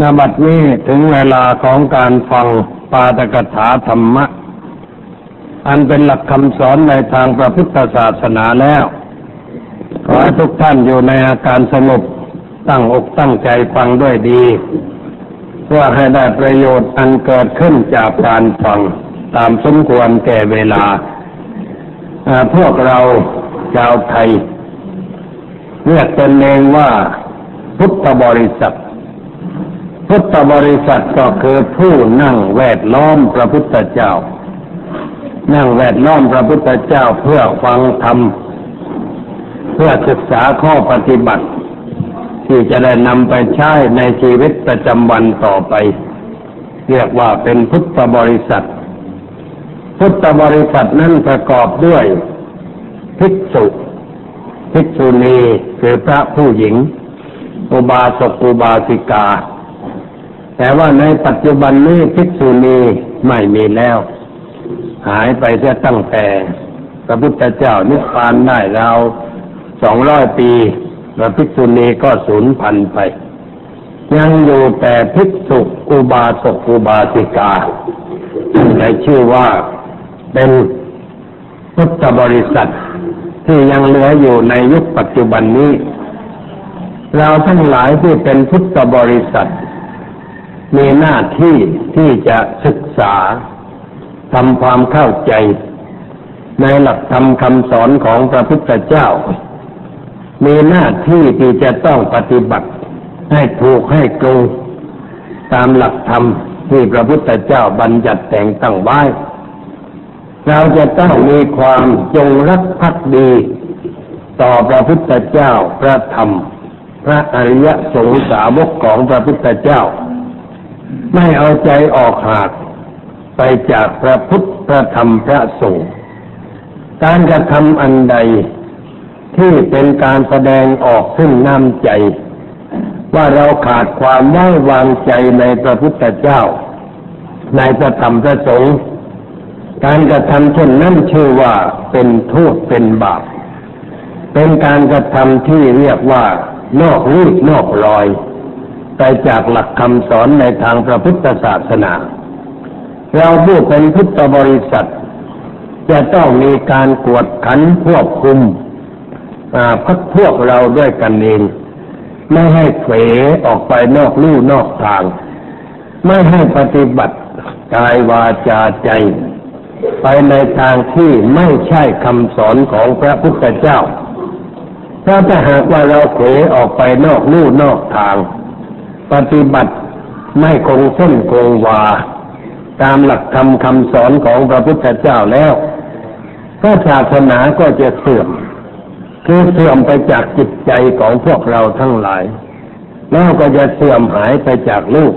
นบัดนี้ถึงเวลาของการฟังปาตกถาธรรมะ อันเป็นหลักคำสอนในทางพระพุทธศาสนาแล้ว ขอให้ทุกท่านอยู่ในอาการสงบตั้งอกตั้งใจฟังด้วยดี เพื่อให้ได้ประโยชน์อันเกิดขึ้นจากการฟังตามสมควรแก่เวลา พวกเราชาวไทย เรียกตนเองว่าพุทธบริษัท พุทธบริษัทก็คือผู้นั่งแวดล้อมพระพุทธเจ้า นั่งแวดล้อมพระพุทธเจ้าเพื่อฟังธรรม เพื่อศึกษาข้อปฏิบัติ ที่จะได้นำไปใช้ในชีวิตประจำวันต่อไป เรียกว่าเป็นพุทธบริษัท พุทธบริษัทนั้นประกอบด้วยภิกษุ ภิกษุณีคือพระผู้หญิง อุบาสกอุบาสิกา แต่ว่าในปัจจุบันนี้ภิกษุณีไม่มีแล้ว หายไปเสียตั้งแต่พระพุทธเจ้านิพพานได้แล้วสองร้อยปีพระภิกษุณีก็สูญพันธุ์ไป ยังอยู่แต่ภิกษุอุบาสกอุบาสิกาในชื่อว่าเป็นพุทธบริษัทที่ยังเหลืออยู่ในยุคปัจจุบันนี้ เราทั้งหลายที่เป็นพุทธบริษัท มีหน้าที่ที่จะศึกษาทำความเข้าใจ ในหลักธรรมคำสอนของพระพุทธเจ้า มีหน้าที่ที่จะต้องปฏิบัติ ให้ถูกให้ตรงตามหลักธรรมที่พระพุทธเจ้าบัญญัติแต่งตั้งไว้ เราจะต้องมีความจงรักภักดี ต่อพระพุทธเจ้าพระธรรม พระอริยสงสาวกของพระพุทธเจ้า ไม่เอาใจออกหากไปจากพระพุทธพระธรรมพระสงฆ์การกระทำอันใดที่เป็นการแสดงออกซึ่งน้ำใจ ว่าเราขาดความไว้วางใจในพระพุทธเจ้า ในพระธรรมพระสงฆ์การกระทำเช่นนั้นชื่อว่าเป็นโทษเป็นบาปเป็นการกระทำที่เรียกว่านอกรูปนอกรอย ไปจากหลักคำสอนในทางพระพุทธศาสนา เราผู้เป็นพุทธบริษัท จะต้องมีการกวดขันควบคุมพักพวกเราด้วยกันเอง ไม่ให้เผลออกไปนอกลู่นอกทาง ไม่ให้ปฏิบัติกายวาจาใจ ไปในทางที่ไม่ใช่คำสอนของพระพุทธเจ้าถ้าหากว่าเราเขวออกไปนอกลู่นอกทาง ปฏิบัติไม่คงเส้นคงวา ตามหลักธรรมคำสอนของพระพุทธเจ้าแล้วพระศาสนาก็จะเสื่อม คือเสื่อมไปจากจิตใจของพวกเราทั้งหลาย แล้วก็จะเสื่อมหายไปจากลูก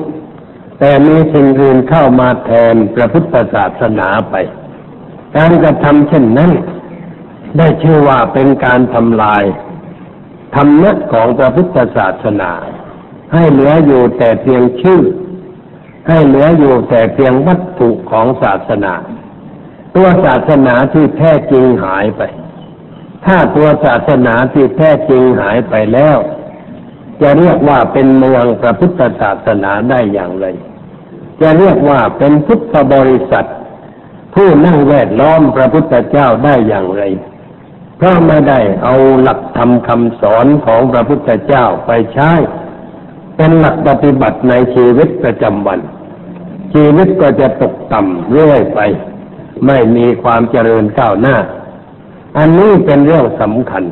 แต่มีสิ่งอื่นเข้ามาแทนพระพุทธศาสนาไป การกระทำเช่นนั้น ได้ชื่อว่าเป็นการทำลายธรรมะของพระพุทธศาสนา ให้เหลืออยู่แต่เพียงชื่อ ให้เหลืออยู่แต่เพียงวัตถุของศาสนา ตัวศาสนาที่แท้จริงหายไป ถ้าตัวศาสนาที่แท้จริงหายไปแล้ว จะเรียกว่าเป็นเมืองพระพุทธศาสนาได้อย่างไร จะเรียกว่าเป็นพุทธบริษัท ผู้นั่งแวดล้อมพระพุทธเจ้าได้อย่างไรเพราะไม่ได้เอาหลักธรรมคำสอนของพระพุทธเจ้าไปใช้ เป็นหลักปฏิบัติในชีวิตประจำวัน ชีวิตก็จะตกต่ำเรื่อยไป ไม่มีความเจริญก้าวหน้า อันนี้เป็นเรื่องสำคัญ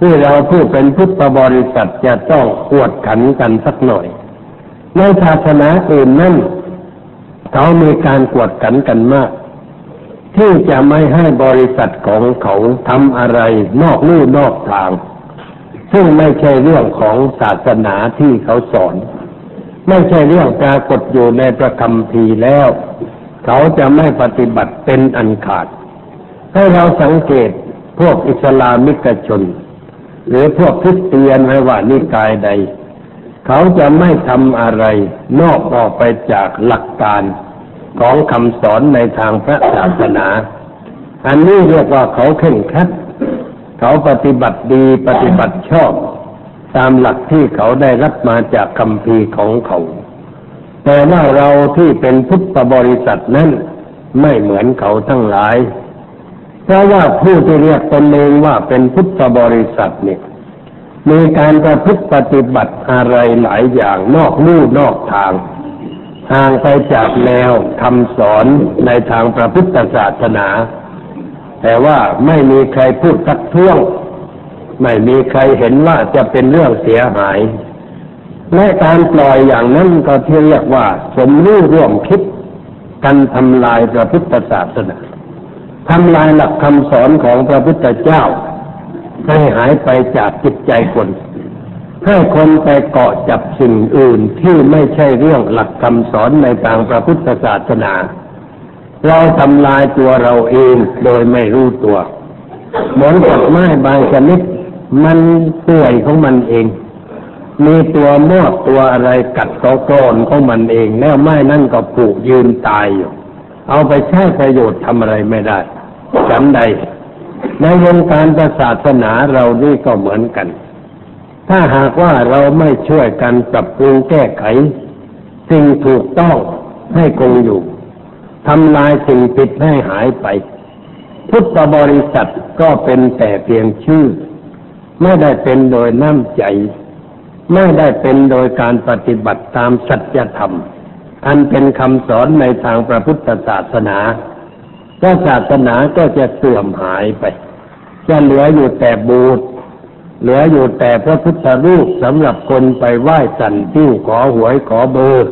ที่เราผู้เป็นพุทธบริษัทจะต้องขวดขันกันสักหน่อย ในศาสนาอื่นนั่นเขามีการกวดกันกันมาก ที่จะไม่ให้บริษัทของเขาทำอะไรนอกลู่นอกทาง ซึ่งไม่ใช่เรื่องของศาสนาที่เขาสอน ไม่ใช่เรื่องปรากฏอยู่ในประคำพีแล้ว เขาจะไม่ปฏิบัติเป็นอันขาด ให้เราสังเกตพวกอิสลามิกชน หรือพวกคริสเตียนไม่ว่านิกายใด เขาจะไม่ทำอะไรนอกออกไปจากหลักการของคำสอนในทางพระศาสนา อันนี้เรียกว่าเขาเข่งคัด เขาปฏิบัติดีปฏิบัติชอบ ตามหลักที่เขาได้รับมาจากคำพีของเขา แต่ว่าเราที่เป็นพุทธบริษัทนั้นไม่เหมือนเขาทั้งหลาย เพราะว่าผู้ที่เรียกตนเองว่าเป็นพุทธบริษัทเนี่ยมีการประพฤติปฏิบัติอะไรหลายอย่างนอกลู่นอกทางห่างไปจากแนวคำสอนในทางพระพุทธศาสนา แต่ว่าไม่มีใครพูดทักท้วง ไม่มีใครเห็นว่าจะเป็นเรื่องเสียหายและการปล่อยอย่างนั้นก็ที่เรียกว่า สมรู้ร่วมคิดกันทำลายพระพุทธศาสนาทำลายหลักคำสอนของพระพุทธเจ้า ให้หายไปจากจิตใจคนให้คนไปเกาะจับสิ่งอื่นที่ไม่ใช่เรื่องหลักคำสอนในทางพระพุทธศาสนา เราทำลายตัวเราเองโดยไม่รู้ตัว เหมือนกับไม้บางชนิด มันป่วยของมันเอง มีตัวมอดตัวอะไรกัดตอกรอนของมันเอง แล้วไม้นั่นก็ปลูกยืนตายอยู่ เอาไปใช้ประโยชน์ทำอะไรไม่ได้ฉันใดในวงการศาสนาเรานี่ก็เหมือนกัน ถ้าหากว่าเราไม่ช่วยกันปรับปรุงแก้ไข สิ่งถูกต้องให้คงอยู่ ทำลายสิ่งผิดให้หายไป พุทธบริษัทก็เป็นแต่เพียงชื่อ ไม่ได้เป็นโดยน้ำใจ ไม่ได้เป็นโดยการปฏิบัติตามสัจธรรม อันเป็นคำสอนในทางพระพุทธศาสนาก็ศาสนาก็จะเสื่อมหายไป จะเหลืออยู่แต่บูตรเหลืออยู่แต่พระพุทธรูปสำหรับคนไปไหว้สันติ้วขอหวยขอเบอร์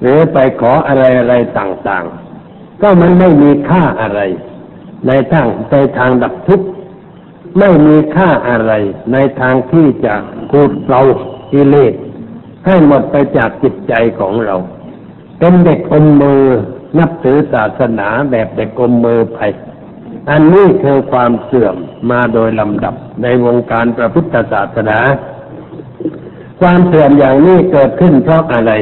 หรือไปขออะไรอะไรต่างๆ ก็มันไม่มีค่าอะไร ในทางในทางดับทุกข์ไม่มีค่าอะไร ในทางที่จะขูดเรากิเลสให้หมดไปจากจิตใจของเรา เป็นเด็กอมมือนับถือศาสนาแบบเด็กอมมือไปอันนี้คือความเสื่อมมาโดยลำดับในวงการพระพุทธศาสนา ความเสื่อมอย่างนี้เกิดขึ้นเพราะอะไร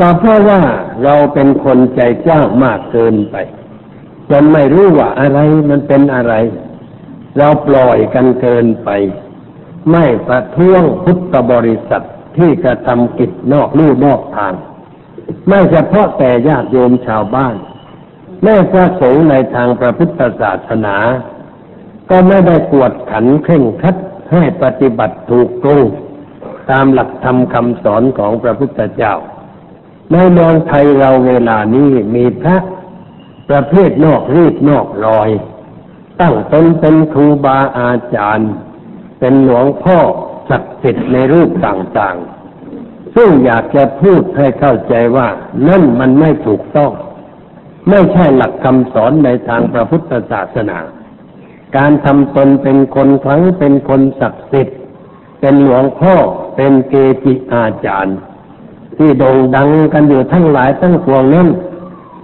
ก็เพราะว่าเราเป็นคนใจกว้างมากเกินไป จนไม่รู้ว่าอะไรมันเป็นอะไร เราปล่อยกันเกินไป ไม่ประท้วงพุทธบริษัทที่กระทำกิจนอกลู่นอกทาง ไม่เฉพาะแต่ญาติโยมชาวบ้าน แม่พระสงฆ์ในทางพระพุทธศาสนา ก็ไม่ได้กวดขันเคร่งคัดให้ปฏิบัติถูกตรงตามหลักธรรมคำสอนของพระพุทธเจ้า ในเมืองไทยเราเวลานี้มีพระประเภทนอกรีดนอกรอย ตั้งตนเป็นครูบาอาจารย์ เป็นหลวงพ่อศักดิ์สิทธิ์ในรูปต่างๆ ซึ่งอยากจะพูดให้เข้าใจว่านั่นมันไม่ถูกต้อง ไม่ใช่หลักคำสอนในทางพระพุทธศาสนา การทำตนเป็นคนครั้งเป็นคนศักดิ์สิทธิ์ เป็นหลวงพ่อเป็นเกจิอาจารย์ ที่โด่งดังกันอยู่ทั้งหลายทั้งปวงนั้น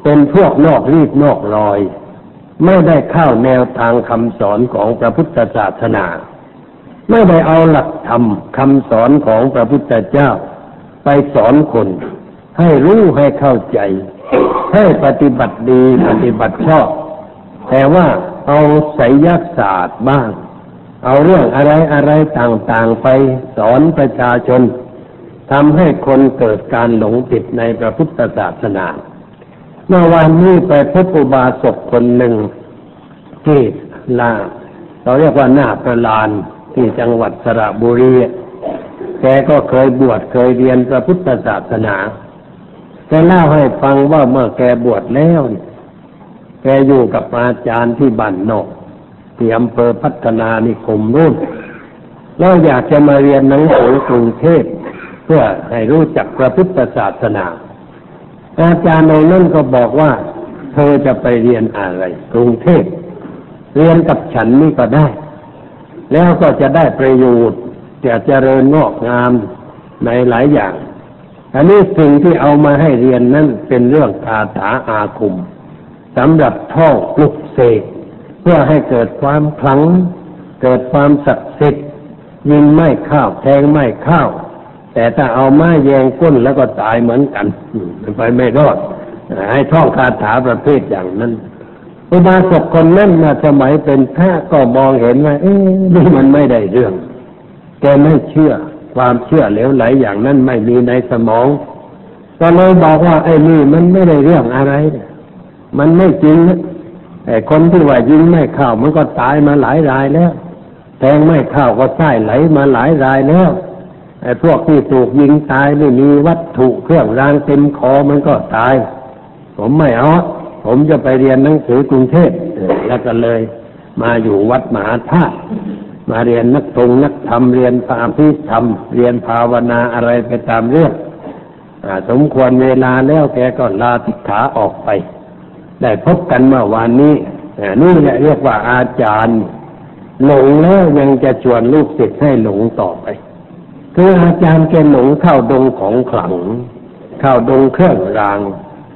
เป็นพวกนอกรีดนอกรอย ไม่ได้เข้าแนวทางคำสอนของพระพุทธศาสนา ไม่ได้เอาหลักธรรมคำสอนของพระพุทธเจ้า ไปสอนคน ให้รู้ให้เข้าใจ ให้ปฏิบัติดีปฏิบัติชอบ แต่ว่าเอาไสยศาสตร์บ้าง เอาเรื่องอะไรอะไรต่างๆไปสอนประชาชน ทำให้คนเกิดการหลงติดในพระพุทธศาสนา เมื่อวานนี้ไปพบอุบาสกคนหนึ่งที่ลาเราเรียกว่าหน้าประลานที่จังหวัดสระบุรีแกก็เคยบวชเคยเรียนพระพุทธศาสนาแกเล่าให้ฟังว่าเมื่อแกบวชแล้วแกอยู่กับอาจารย์ที่บ้านนอกที่อำเภอพัฒนานิคมนู่นแล้วอยากจะมาเรียนหนังสือกรุงเทพ เพื่อให้รู้จักพระพุทธศาสนา อาจารย์ในนั้นก็บอกว่า เธอจะไปเรียนอะไร กรุงเทพเรียนกับฉันนี่ก็ได้ แล้วก็จะได้ประโยชน์จะเจริญงอกงามในหลายอย่าง อันนี้สิ่งที่เอามาให้เรียนนั้นเป็นเรื่องคาถาอาคมสำหรับท่องปลุกเสกเพื่อให้เกิดความคลัง เกิดความศักดิ์สิทธิ์ยิงไม่ข้าวแทงไม่ข้าว แต่ถ้าเอาไม้แยงก้นแล้วก็ตายเหมือนกันไปไม่รอดให้ท่องคาถาประเภทอย่างนั้นอุบาสกคนนั้นมาสมัยเป็นพระก็มองเห็นว่าเอ๊ะนี่มันไม่ได้เรื่องแกไม่เชื่อความเชื่อเหลวไหลอย่างนั้นไม่มีในสมองก็เลยบอกว่าไอ้นี่มันไม่ได้เรื่องอะไร มันไม่จริงนะไอ้คนที่ว่ายิงไม่เข้ามันก็ตายมาหลายรายแล้ว แทงไม่เข้าก็ไส้ไหลมาหลายรายแล้ว ไอ้พวกที่ถูกยิงตายไม่มีวัตถุเครื่องรางเต็มคอมันก็ตาย ผมไม่เอาผมจะไปเรียนหนังสือกรุงเทพแล้วก็เลย มาอยู่วัดมหาธาตุมาเรียนนักตรงนักธรรมเรียนพระอภิธรรม เรียนภาวนาอะไรไปตามเรื่องสมควรเวลาแล้วแกก็ลาติขาออกไป ได้พบกันเมื่อวานนี้อ่นี่แหละเรียกว่าอาจารย์ หลงแล้วยังจะชวนลูกศิษย์ให้หลงต่อไป คืออาจารย์แกหลงเข้าดงของขลัง เข้าดงเครื่องราง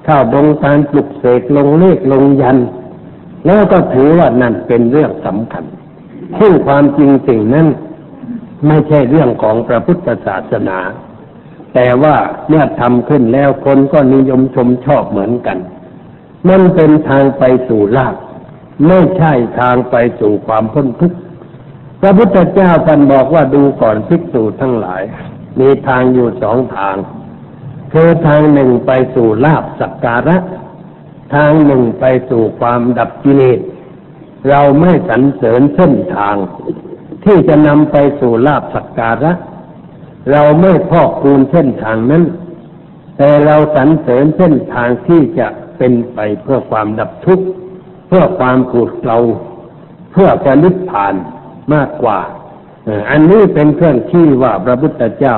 เข้าดงการปลุกเสกลงเลขลงยัน แล้วก็ถือว่านั่นเป็นเรื่องสำคัญซึ่งความจริงสิ่งนั้นไม่ใช่เรื่องของพระพุทธศาสนา แต่ว่าเมื่อทำขึ้นแล้วคนก็นิยมชมชอบเหมือนกัน มันเป็นทางไปสู่ลาภไม่ใช่ทางไปสู่ความพ้นทุกข์ พระพุทธเจ้าท่านบอกว่าดูก่อนภิกษุทั้งหลาย มีทางอยู่สองทาง คือทางหนึ่งไปสู่ลาบสักการะ ทางหนึ่งไปสู่ความดับกิเลสเราไม่สรรเสริญเส้นทาง ที่จะนำไปสู่ลาบสักการะ เราไม่พอกคูณเส้นทางนั้น แต่เราสรรเสริญเส้นทางที่จะเป็นไปเพื่อความดับทุกข์ เพื่อความปลดเกลาเพื่อจะนิพพาน มากกว่าอันนี้เป็นเครื่องชี้ว่าพระพุทธเจ้า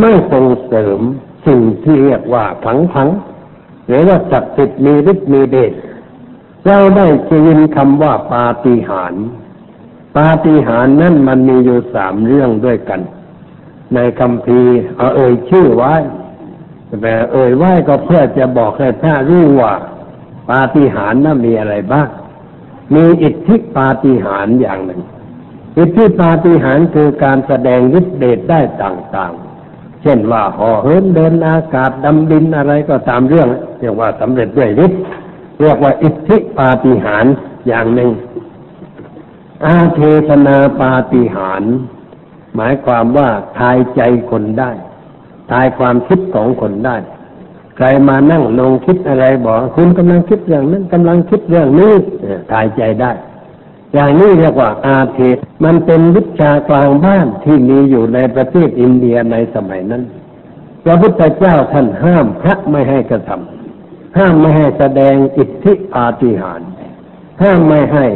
ไม่ส่งเสริมสิ่งที่เรียกว่าผังผังๆหรือว่าศักดิ์สิทธิ์มีฤทธิ์มีเดชเราได้ยินคำว่าปาฏิหาริย์ปาฏิหาริย์นั่นมันมีอยู่สามเรื่องด้วยกัน ในคำพีเอาเอ่ยชื่อไว้แต่เอ่ยไว้ก็เพื่อจะบอกให้พระรู้ว่า ปาฏิหาริย์นั้นมีอะไรบ้างมีอิทธิปาฏิหาริย์อย่างหนึ่ง อิทธิปาฏิหาริย์คือการแสดงฤทธิเดชได้ต่างๆ เช่นว่าห่อเหินเดินอากาศดำดินอะไรก็ตามเรื่องเรียกว่าสำเร็จด้วยฤทธิ์เรียกว่าอิทธิปาฏิหาริย์อย่างหนึ่ง อาเทศนาปาฏิหาริย์หมายความว่าทายใจคนได้ทายความคิดของคนได้ ใครมานั่งลงคิดอะไรบอก คุณกำลังคิดเรื่องนั้นกำลังคิดเรื่องนี้ทายใจได้ อย่างนี้เรียกว่าอาเทศมันเป็นวิชากลางบ้านที่มีอยู่ในประเทศอินเดียในสมัยนั้น พระพุทธเจ้าท่านห้ามพระไม่ให้กระทำห้ามไม่ให้แสดงอิทธิปาฏิหาริย์ห้ามไม่ให้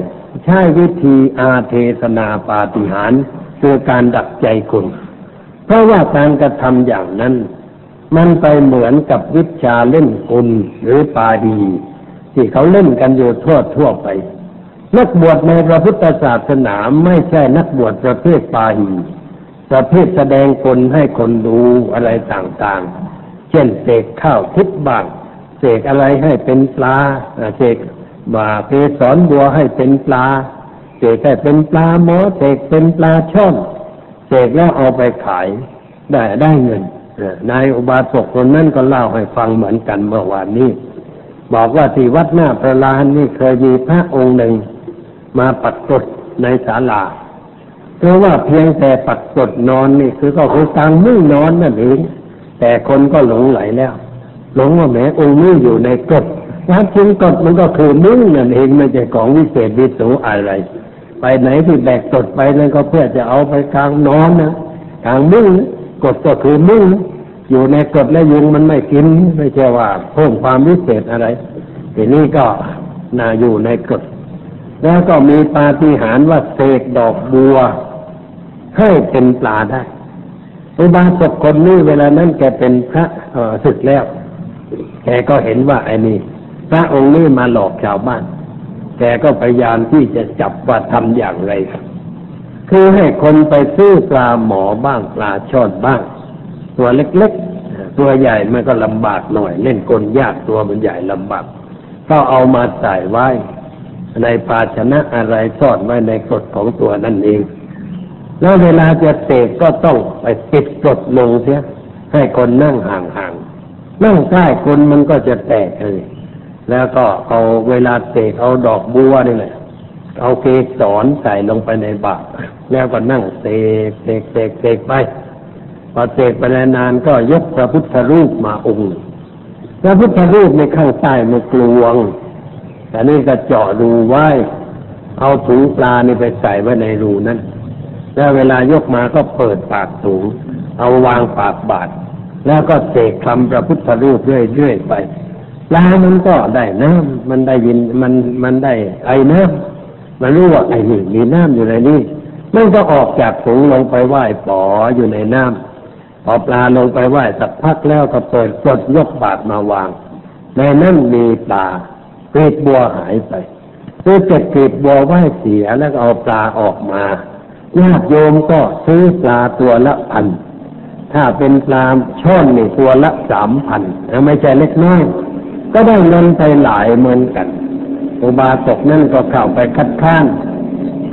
ใช้วิธีอาเทศนาปาฏิหาริย์คือการดักใจคน เพราะว่าการกระทำอย่างนั้น มันไปเหมือนกับวิชาเล่นกลหรือปาดี ที่เขาเล่นกันอยู่ทั่วทั่วไป นักบวชในพระพุทธศาสนาไม่ใช่นักบวชประเภทปาหีประเภทแสดงกลให้คนดูอะไรต่างๆ เช่นเสกข้าวทิพย์บ้างเสกอะไรให้เป็นปลาเสกบาเกสรบัวให้เป็นปลาเสกให้เป็นปลาหมอเสกเป็นปลาช่อนเสกแล้วเอาไปขายได้ได้เงินนายอุบาสกคนนั้นก็เล่าให้ฟังเหมือนกันเมื่อวานนี้ บอกว่าที่วัดหน้าประลานนี่เคยมีพระองค์หนึ่ง มาปักกดในศาลา เพราะว่าเพียงแต่ปักกดนอนนี่คือก็คือกลางมุ้งนอนนั่นเองแต่คนก็หลงไหลแล้ว หลงว่าแหมองค์นี้อยู่ในกฎความจริงกฎมันก็คือมุ้งนั่นเองไม่ใช่ของวิเศษวิสูอะไร ไปไหนที่แบกกฎไปนั่นก็เพื่อจะเอาไปกลางนอนนะกลางมุ้งนะกฎก็คือมุ้งนอยู่ในกฎและยุงมันไม่กินไม่ใช่ว่าเพิ่มความวิเศษอะไรทีนี้ก็น่าอยู่ในกฎ แล้วก็มีปาฏิหาริย์ว่าเสกดอกบัวให้เป็นปลาได้อุบาสกคนนี้เวลานั้นแกเป็นพระศึกแล้ว แกก็เห็นว่าไอ้นี่พระองค์นี้มาหลอกชาวบ้าน แกก็พยายามที่จะจับว่าทำอย่างไร คือให้คนไปซื้อปลาหมอบ้างปลาช่อนบ้าง ตัวเล็กๆ ตัวใหญ่มันก็ลำบากหน่อย เล่นกลยากตัวมันใหญ่ลำบากก็เอามาใส่ไว้ ในภาชนะอะไรซ่อนไว้ในกรดของตัวนั่นเอง แล้วเวลาจะเสกก็ต้องไปปิดกรดลงเสียให้คนนั่งห่างๆนั่งใกล้คนมันก็จะแตกเลยแล้วก็เอาเวลาเสกเอาดอกบัวนี่แหละเอาเกสรใส่ลงไปในบาตรแล้วก็นั่งเสกเสกเสกเสกไปพอเสกไปนานๆก็ยกพระพุทธรูปมาองค์พระพุทธรูปในข้างใต้มันกลวง แต่นี่ก็เจาะรูไว้ เอาถุงปลานี่ไปใส่ไว้ในรูนั้น แล้วเวลายกมาก็เปิดปากถุง เอาวางปากบาทแล้วก็เสกคำพระพุทธรูปเรื่อยๆไปปลามันก็ได้น้ำมันได้ยินมันมันได้ไอ้น้ำมันรู้ว่าไอ้นี่มีน้ำอยู่ในนี้มันก็ออกจากถุงลงไปไหว้ปออยู่ในน้ำพอปลาลงไปไหว้สักพักแล้วก็เปิดปลดยกบาทมาวาง ในนั้นมีปลา กล็ดบัวหายไปเพื่อเก็บเกล็ดบัวไว้เสียแล้วเอาปลาออกมาญาติโยมก็ซื้อปลาตัวละพันถ้าเป็นปลาช่อนนี่ตัวละสามพันไม่ใช่เล็กน้อยก็ได้เงินไปหลายเหมือนกัน อุบาสกนั่นก็เข้าไปคัดค้าน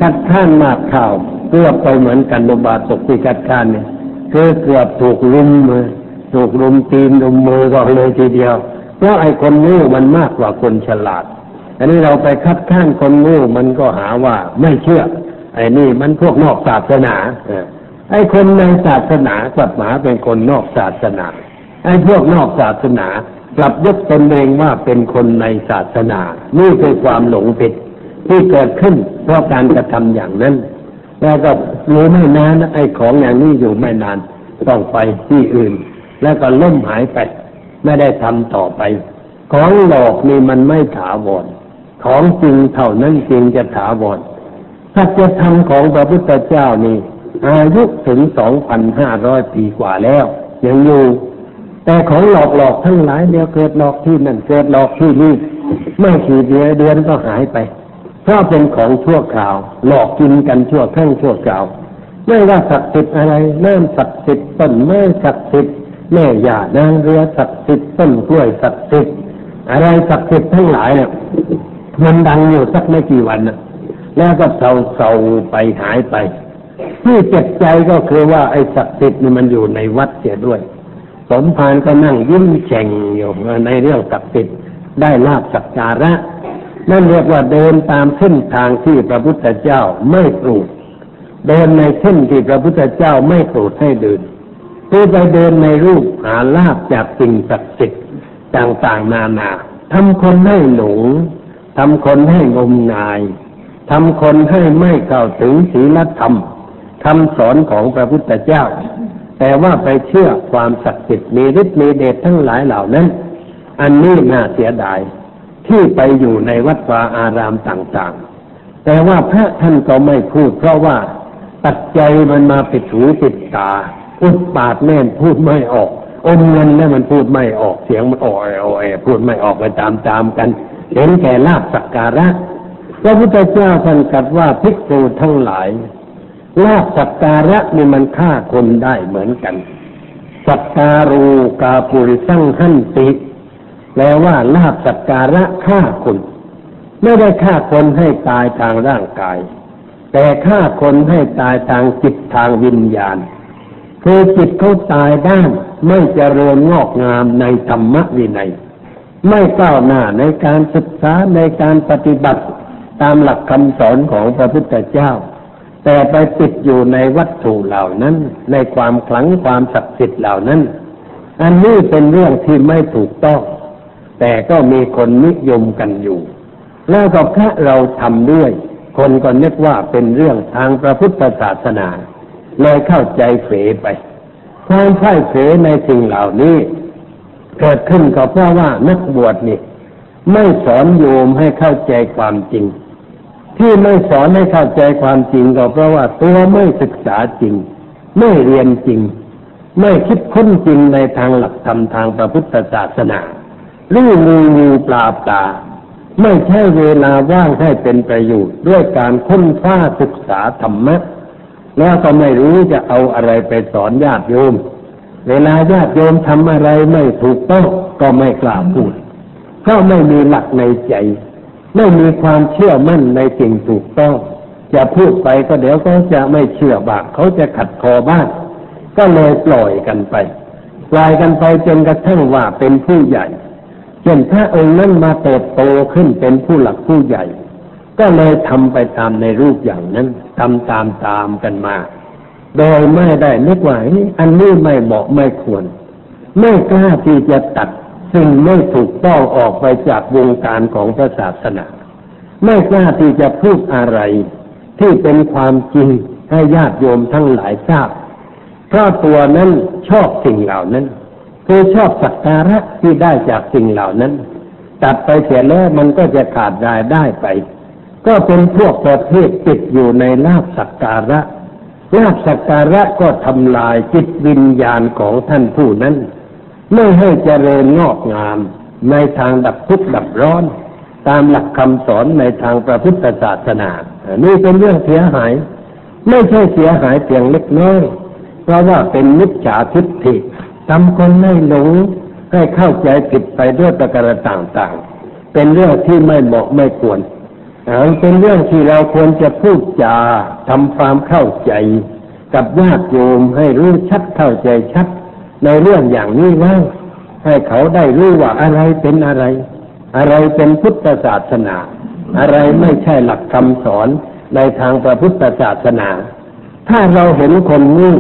คัดค้านมากข่าวเกือบไปเหมือนกันอุบาสกที่คัดค้านเนี่ยคือเกือบถูกลุมมือถูกลุมตีนลุมมือก็เลยทีเดียว เพราะไอ้คนงูมันมากกว่าคนฉลาด อันนี้เราไปคัดค้านคนงูมันก็หาว่าไม่เชื่อ ไอ้นี่มันพวกนอกศาสนาไอ้คนในศาสนากลับหมาเป็นคนนอกศาสนา ไอ้พวกนอกศาสนากลับยกตนเองว่าเป็นคนในศาสนา นี่คือความหลงผิดที่เกิดขึ้น เพราะการกระทำอย่างนั้น แล้วก็รู้ไม่นานไอ้ของอย่างนี้อยู่ไม่นานต้องไปที่อื่น แล้วก็ล่มหายไป ไม่ได้ทำต่อไป ของหลอกนี่มันไม่ถาวรของจริงเท่านั้นจริงจะถาวรถ้าจะทำของพระพุทธเจ้านี่อายุถึงสองพันห้าร้อยปีกว่าแล้ว ยังอยู่ แต่ของหลอกหลอกทั้งหลายเดี๋ยวเกิดหลอกที่นั่นเกิดหลอกที่นี่ไม่กี่เดือนเดือนก็หายไป เพราะเป็นของชั่วคราว หลอกกินกันชั่วครั้งชั่วคราว ไม่ว่าศักดิ์สิทธิ์อะไรน้ำศักดิ์สิทธิ์ต้นไม้ศักดิ์สิทธิ์ แม่ยานางเรือศักดิ์สิทธิ์ต้นกล้วยศักดิ์สิทธิ์อะไรศักดิ์สิทธิ์ทั้งหลายเนี่ยมันดังอยู่สักไม่กี่วันนะแล้วก็เศร้าเศร้าไปหายไป ที่เจ็บใจก็คือว่าไอ้ศักดิ์สิทธิ์นี่มันอยู่ในวัดเสียด้วย สมภารก็นั่งยิ้มแฉ่งอยู่ในเรื่องศักดิ์สิทธิ์ได้ลาบสักการะนั่นเรียกว่าเดินตามเส้นทางที่พระพุทธเจ้าไม่ปลูกเดินในเส้นที่พระพุทธเจ้าไม่โปรดให้เดิน คือไปเดินในรูปหาลาบจากสิ่งศักดิ์สิทธิ์ต่างๆ นานาทำคนให้หลงทำคนให้งมงายทำคนให้ไม่เข้าถึงศีลธรรมคำสอนของพระพุทธเจ้า แต่ว่าไปเชื่อความศักดิ์สิทธิ์มีฤทธิ์มีเดชทั้งหลายเหล่านั้น อันนี้น่าเสียดายที่ไปอยู่ในวัดวาอารามต่างๆ แต่ว่าพระท่านก็ไม่พูด เพราะว่าตัดใจมันมาปิดหูปิดตา อุดปากแน่นพูดไม่ออก อมเงินแล้วมันพูดไม่ออกเสียงมันอ่อยอ่อยพูดไม่ออกไปตามๆกัน เห็นแก่ลาบสักการะพระพุทธเจ้าท่านกัดว่าภิกษุทั้งหลายลาบสักการะนี่มันฆ่าคนได้เหมือนกัน สักการูกาปุริสังหันติแปลว่าลาบสักการะฆ่าคนไม่ได้ฆ่าคนให้ตายทางร่างกาย แต่ฆ่าคนให้ตายทางจิตทางวิญญาณ คือจิตเขาตายด้าน ไม่เจริญงอกงามในธรรมวินัย ไม่ก้าวหน้าในการศึกษาในการปฏิบัติตามหลักคำสอนของพระพุทธเจ้า แต่ไปติดอยู่ในวัตถุเหล่านั้น ในความขลังความศักดิ์สิทธิ์เหล่านั้น อันนี้เป็นเรื่องที่ไม่ถูกต้อง แต่ก็มีคนนิยมกันอยู่ แล้วก็พระเราทำด้วย คนก็นึกว่าเป็นเรื่องทางพระพุทธศาสนา เลยเข้าใจเฝไป ความพ่ายเฝในสิ่งเหล่านี้ เกิดขึ้นก็เพราะว่านักบวชนี่ ไม่สอนโยมให้เข้าใจความจริง ที่ไม่สอนให้เข้าใจความจริงก็เพราะว่าตัวไม่ศึกษาจริง ไม่เรียนจริง ไม่คิดค้นจริงในทางหลักธรรมทางพระพุทธศาสนาลู่งูงูปลาปลาไม่ใช่เวลาว่างให้เป็นประโยชน์ด้วยการค้นคว้าศึกษาธรรมะ แล้วก็ไม่รู้จะเอาอะไรไปสอนญาติโยม เวลาญาติโยมทำอะไรไม่ถูกต้องก็ไม่กล้าพูดเพราะไม่มีหลักในใจ ไม่มีความเชื่อมั่นในสิ่งถูกต้อง จะพูดไปก็เดี๋ยวเขาจะไม่เชื่อบากเขาจะขัดคอบ้างก็เลยปล่อยกันไปปล่อยกันไปจนกระทั่งว่าเป็นผู้ใหญ่เช่นพระองค์นั้นมาเติบโตขึ้นเป็นผู้หลักผู้ใหญ่ ก็เลยทำไปตามในรูปอย่างนั้น ทำตามตามกันมา โดยไม่ได้นึกว่าอันนี้ไม่เหมาะไม่ควร ไม่กล้าที่จะตัดสิ่งไม่ถูกต้องออกไปจากวงการของพระศาสนา ไม่กล้าที่จะพูดอะไร ที่เป็นความจริงให้ญาติโยมทั้งหลายทราบเพราะตัวนั้นชอบสิ่งเหล่านั้น คือชอบสักการะที่ได้จากสิ่งเหล่านั้น ตัดไปเสียแล้วมันก็จะขาดรายได้ไป ก็เป็นพวกประเภทติดอยู่ในลาบสักการะลาบสักการะก็ทำลายจิตวิญญาณของท่านผู้นั้น ไม่ให้เจริญงอกงามในทางดับทุกข์ดับร้อน ตามหลักคำสอนในทางพระพุทธศาสนา นี่เป็นเรื่องเสียหาย ไม่ใช่เสียหายเพียงเล็กน้อย เพราะว่าเป็นมิจฉาทิฏฐิทำคนให้หลงให้เข้าใจผิดไปด้วยประการต่างๆ เป็นเรื่องที่ไม่เหมาะไม่ควร เป็นเรื่องที่เราควรจะพูดจาทำความเข้าใจ กับญาติโยมให้รู้ชัดเข้าใจชัด ในเรื่องอย่างนี้ว่าให้เขาได้รู้ว่าอะไรเป็นอะไร อะไรเป็นพุทธศาสนา อะไรไม่ใช่หลักคำสอนในทางพระพุทธศาสนา ถ้าเราเห็นคนนี้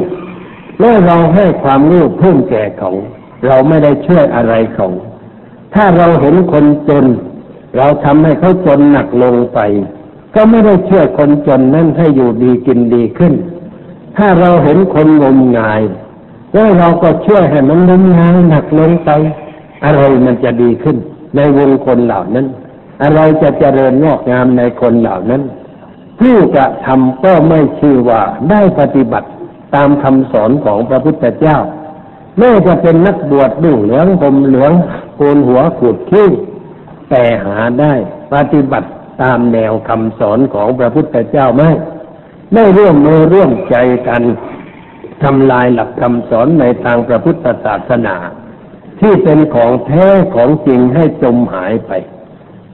แล้วเราให้ความรู้เพิ่มแก่เขา เราไม่ได้ช่วยอะไรเขา ถ้าเราเห็นคนจน เราทำให้เขาจนหนักลงไป ก็ไม่ได้ช่วยคนจนนั่นให้อยู่ดีกินดีขึ้น ถ้าเราเห็นคนงมงายแล้วเราก็ช่วยให้มันลงงานหนักลงไป อะไรมันจะดีขึ้น ในวงคนเหล่านั้น อะไรจะเจริญงอกงามในคนเหล่านั้นผู้กระทำก็ไม่ชื่อว่าได้ปฏิบัติตามคำสอนของพระพุทธเจ้าแม้จะเป็นนักบวชดุ่งเหลืองผมเหลืองโกนหัวขูดคิ้ว แต่หาได้ปฏิบัติตามแนวคำสอนของพระพุทธเจ้าไหมไม่ร่วมมือร่วมใจกันทำลายหลักคำสอนในทางพระพุทธศาสนา ที่เป็นของแท้ของจริงให้จมหายไป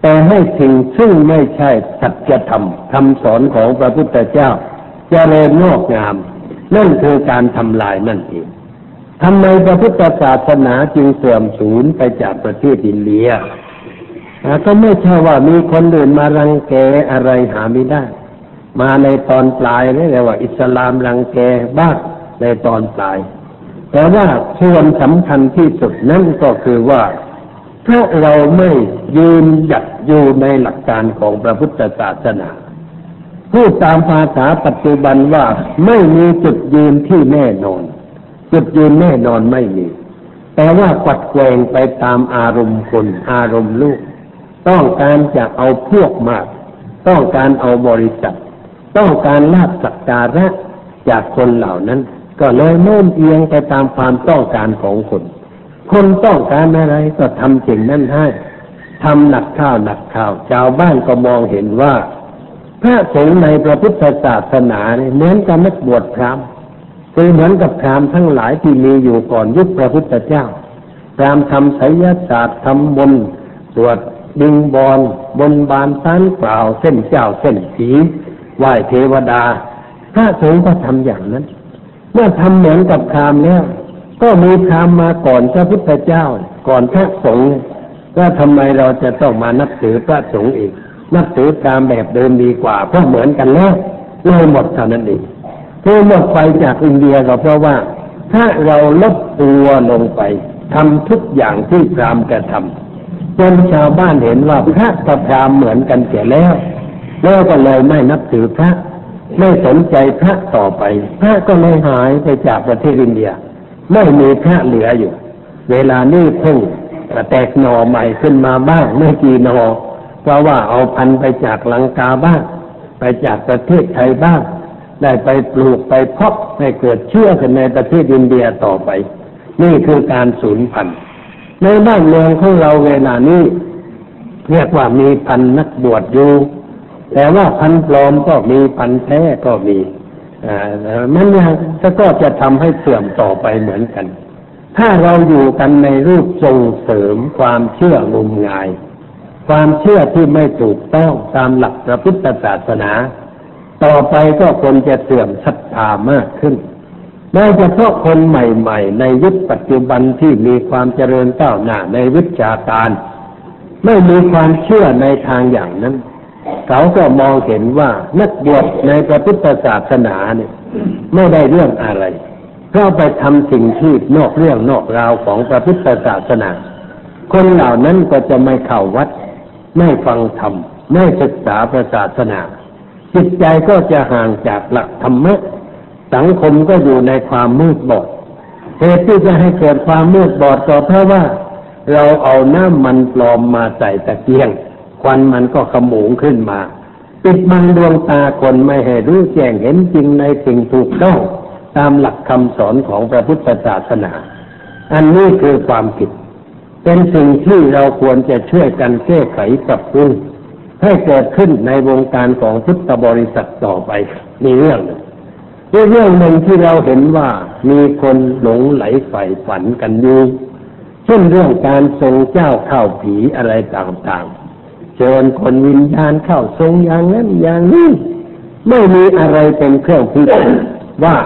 แต่ให้สิ่งซึ่งไม่ใช่สัจธรรมคำสอนของพระพุทธเจ้าจเจริญงอกงาม นั่นคือการทำลายนั่นเองทำไมพระพุทธศาสนาจึงเสื่อมสูญไปจากประเทศอินเดีย ก็ไม่ใช่ว่ามีคนอื่นมารังแกอะไรหาไม่ได้ มาในตอนปลายนี่เรียกว่า อิสลามรังแกบ้างในตอนปลาย แต่ว่าส่วนสำคัญที่สุดนั่นก็คือว่าถ้าเราไม่ยืนหยัดอยู่ในหลักการของพระพุทธศาสนาพูดตามภาษาปัจจุบันว่าไม่มีจุดยืนที่แน่นอน จุดยืนแน่นอนไม่มี แต่ว่าปัดแกงไปตามอารมณ์คน อารมณ์ลูก ต้องการจะเอาพวกมาก ต้องการเอาบริษัท ต้องการลาบสักการะจากคนเหล่านั้น ก็เลยโน้มเอียงไปตามความต้องการของคน คนต้องการอะไรก็ทำสิ่งนั้นให้ทำหนักข้าวหนักข้าวชาวบ้านก็มองเห็นว่า พระสงฆ์ในพระพุทธศาสนาเนี่ยเหมือนกับนักบวชพราหมณ์คือเหมือนกับพราหมณ์ทั้งหลายที่มีอยู่ก่อนยุคพระพุทธเจ้า พราหมณ์ทำไสยศาสตร์ทำบนตรวจ ดิงบอลบนบานสานเปล่าวเส้นเจ้าเส้นสีไหว้เทวดา พระสงฆ์ก็ทำอย่างนั้น เมื่อทำเหมือนกับพรามแล้ว ก็มีพรามมาก่อนพระพุทธเจ้า ก่อนพระสงฆ์ก็ทำไมเราจะต้องมานับถือพระสงฆ์อีก นับถือตามแบบเดิมดีกว่าเพราะเหมือนกันแล้วเลยหมดเท่านั้นเองที่หมดไปจากอินเดียก็เพราะว่า ถ้าเราลดตัวลงไปทำทุกอย่างที่พรามกระทำ จนชาวบ้านเห็นว่าพระกับพรามเหมือนกันเสียแล้ว แล้วก็เลยไม่นับถือพระ ไม่สนใจพระต่อไป พระก็เลยหายไปจากประเทศอินเดีย ไม่มีพระเหลืออยู่ เวลานี้เพิ่งแตกหน่อใหม่ขึ้นมาบ้างไม่กี่หน่อเพราะว่าเอาพันไปจากลังกาบ้าง ไปจากประเทศไทยบ้าง ได้ไปปลูกไปเพาะให้เกิดเชื่อกันในประเทศอินเดียต่อไป นี่คือการสูญพันธุ์ ในบ้านเมืองของเราเวลานี้ เรียกว่ามีพันนักบวชอยู่ แต่ว่าพันปลอมก็มีพันแท้ก็มีมันเนี่ยก็จะทำให้เสื่อมต่อไปเหมือนกัน ถ้าเราอยู่กันในรูปส่งเสริมความเชื่องมงาย ความเชื่อที่ไม่ถูกต้องตามหลักพระพุทธศาสนา ต่อไปก็คนจะเสื่อมศรัทธามากขึ้น โดยเฉพาะคนใหม่ ๆ ในยุคปัจจุบันที่มีความเจริญก้าวหน้าในวิชาการ ไม่มีความเชื่อในทางอย่างนั้น เขาก็มองเห็นว่านักบวชในพระพุทธศาสนาเนี่ย ไม่ได้เรื่องอะไรเพราะไปทำสิ่งที่นอกเรื่องนอกราวของพระพุทธศาสนา คนเหล่านั้นก็จะไม่เข้าวัด ไม่ฟังธรรมไม่ศึกษาพระศาสนา จิตใจก็จะห่างจากหลักธรรมะ สังคมก็อยู่ในความมืดบอดเหตุที่จะให้เกิดความมืดบอดก็เพราะว่า เราเอาน้ำมันปลอมมาใส่ตะเกียง ควันมันก็ขโมงขึ้นมา ปิดบังดวงตาคนไม่ให้รู้แจ้งเห็นจริงในสิ่งถูกต้องตามหลักคำสอนของพระพุทธศาสนา อันนี้คือความผิด เป็นสิ่งที่เราควรจะช่วยกันแก้ไขปรับปรุงให้เกิดขึ้นในวงการของพุทธบริษัทต่อไป มีเรื่องหนึ่ง เรื่องหนึ่งที่เราเห็นว่ามีคนหลงไหลใฝ่ฝันกันอยู่เช่นเรื่องการทรงเจ้าเข้าผีอะไรต่างๆเชิญคนวิญญาณเข้าทรงอย่างนั้นอย่างนี้ไม่มีอะไรเป็นเครื่องพิสูจน์ว่า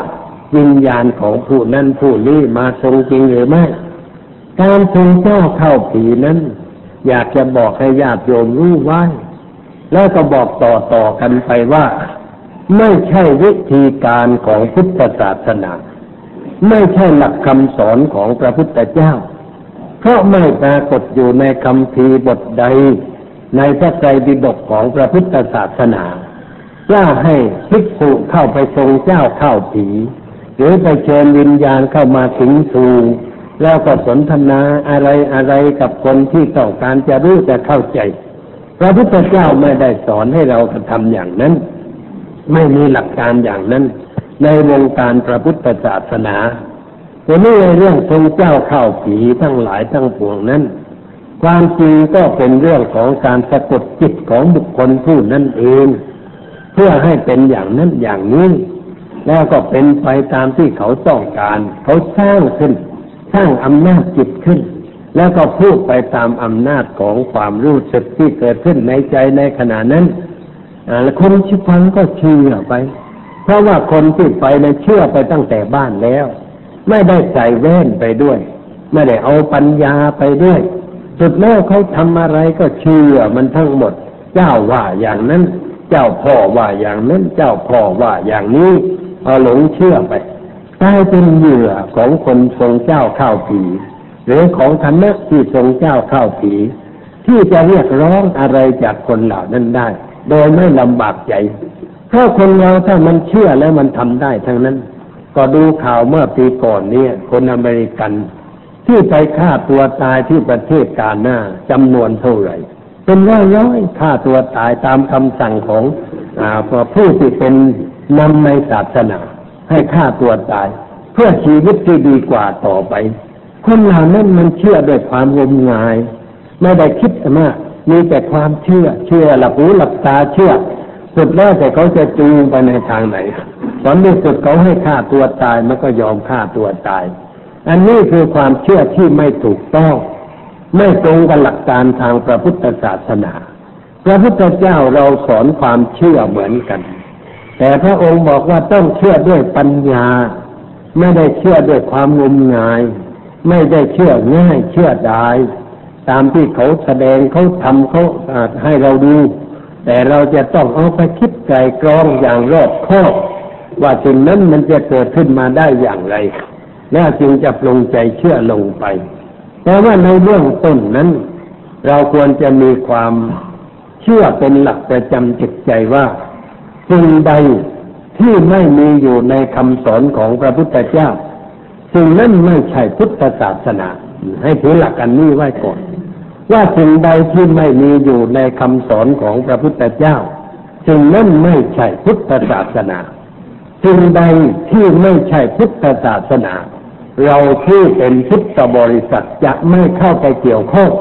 วิญญาณของผู้นั้นผู้นี้มาทรงจริงหรือไม่ การทรงเจ้าเข้าผีนั้น อยากจะบอกให้ญาติโยมรู้ไว้ แล้วก็บอกต่อๆกันไปว่า ไม่ใช่วิธีการของพุทธศาสนา ไม่ใช่หลักคำสอนของพระพุทธเจ้า เพราะไม่ปรากฏอยู่ในคำพีบทใด ในพระไตรปิฎกของพระพุทธศาสนาว่าให้ภิกษุเข้าไปทรงเจ้าเข้าผีหรือไปเชิญวิญญาณเข้ามาถึงสู่แล้วก็สนทนาอะไรอะไรกับคนที่ต้องการจะรู้จะเข้าใจ พระพุทธเจ้าไม่ได้สอนให้เรากระทำอย่างนั้น ไม่มีหลักการอย่างนั้น ในวงการพระพุทธศาสนาแต่นี่ในเรื่องทรงเจ้าเข้าผีทั้งหลายทั้งปวงนั้น ความจริงก็เป็นเรื่องของการสะกดจิตของบุคคลผู้นั้นเอง เพื่อให้เป็นอย่างนั้นอย่างนี้แล้วก็เป็นไปตามที่เขาต้องการ เขาสร้างขึ้น สร้างอำนาจจิตขึ้น แล้วก็พูดไปตามอำนาจของความรู้สึกที่เกิดขึ้นในใจในขณะนั้น คนชิฟังก็เชื่อไป เพราะว่าคนที่ไปในเชื่อไปตั้งแต่บ้านแล้ว ไม่ได้ใส่แว่นไปด้วย ไม่ได้เอาปัญญาไปด้วย สุดแล้วเขาทำอะไรก็เชื่อมันทั้งหมด เจ้าว่าอย่างนั้น เจ้าพ่อว่าอย่างนั้น เจ้าพ่อว่าอย่างนี้เอาหลงเชื่อไปกลายเป็นเหยื่อของคนทรงเจ้าข้าวผี หรือของธรรมะที่ทรงเจ้าข้าวผี ที่จะเรียกร้องอะไรจากคนเหล่านั้นได้ โดยไม่ลำบากใจเพราคนเราถ้ามันเชื่อแล้วมันทำได้ทั้งนั้น ก็ดูข่าวเมื่อปีก่อนเนี่ย คนอเมริกันที่ไปฆ่าตัวตายที่ประเทศกาหน้าจำนวนเท่าไหร่ เป็นร้อยร้อยฆ่าตัวตายตามคำสั่งของอผู้ที่เป็นนำในศาสนา ให้ฆ่าตัวตาย เพื่อชีวิตที่ดีกว่าต่อไป คนเหล่านั้นมันเชื่อด้วยความงมงาย ไม่ได้คิดมาก มีแต่ความเชื่อ เชื่อหลับหูหลับตาเชื่อ สุดแล้วแต่เขาจะจูงไปในทางไหนตอนที่สุดเขาให้ฆ่าตัวตายมันก็ยอมฆ่าตัวตาย อันนี้คือความเชื่อที่ไม่ถูกต้อง ไม่ตรงกับหลักการทางพระพุทธศาสนา พระพุทธเจ้าเราสอนความเชื่อเหมือนกัน แต่พระองค์บอกว่าต้องเชื่อด้วยปัญญา ไม่ได้เชื่อด้วยความงมงาย ไม่ได้เชื่อง่ายเชื่อได้ ตามที่เขาแสดงเขาทำเขาให้เราดู แต่เราจะต้องเอาไปคิดไกลกรองอย่างรอบคอบว่าสิ่งนั้นมันจะเกิดขึ้นมาได้อย่างไร แล้วจึงจะปลงใจเชื่อลงไป แต่ว่าในเรื่องต้นนั้น เราควรจะมีความเชื่อเป็นหลักประจำจิตใจว่าสิ่งใดที่ไม่มีอยู่ในคำสอนของพระพุทธเจ้าสิ่งนั้นไม่ใช่พุทธศาสนา ให้ถือหลักอันนี้ไว้ก่อน ว่าสิ่งใดที่ไม่มีอยู่ในคำสอนของพระพุทธเจ้าสิ่งนั้นไม่ใช่พุทธศาสนาสิ่งใดที่ไม่ใช่พุทธศาสนา เราที่เป็นพุทธบริษัทจะไม่เข้าไปเกี่ยวข้อง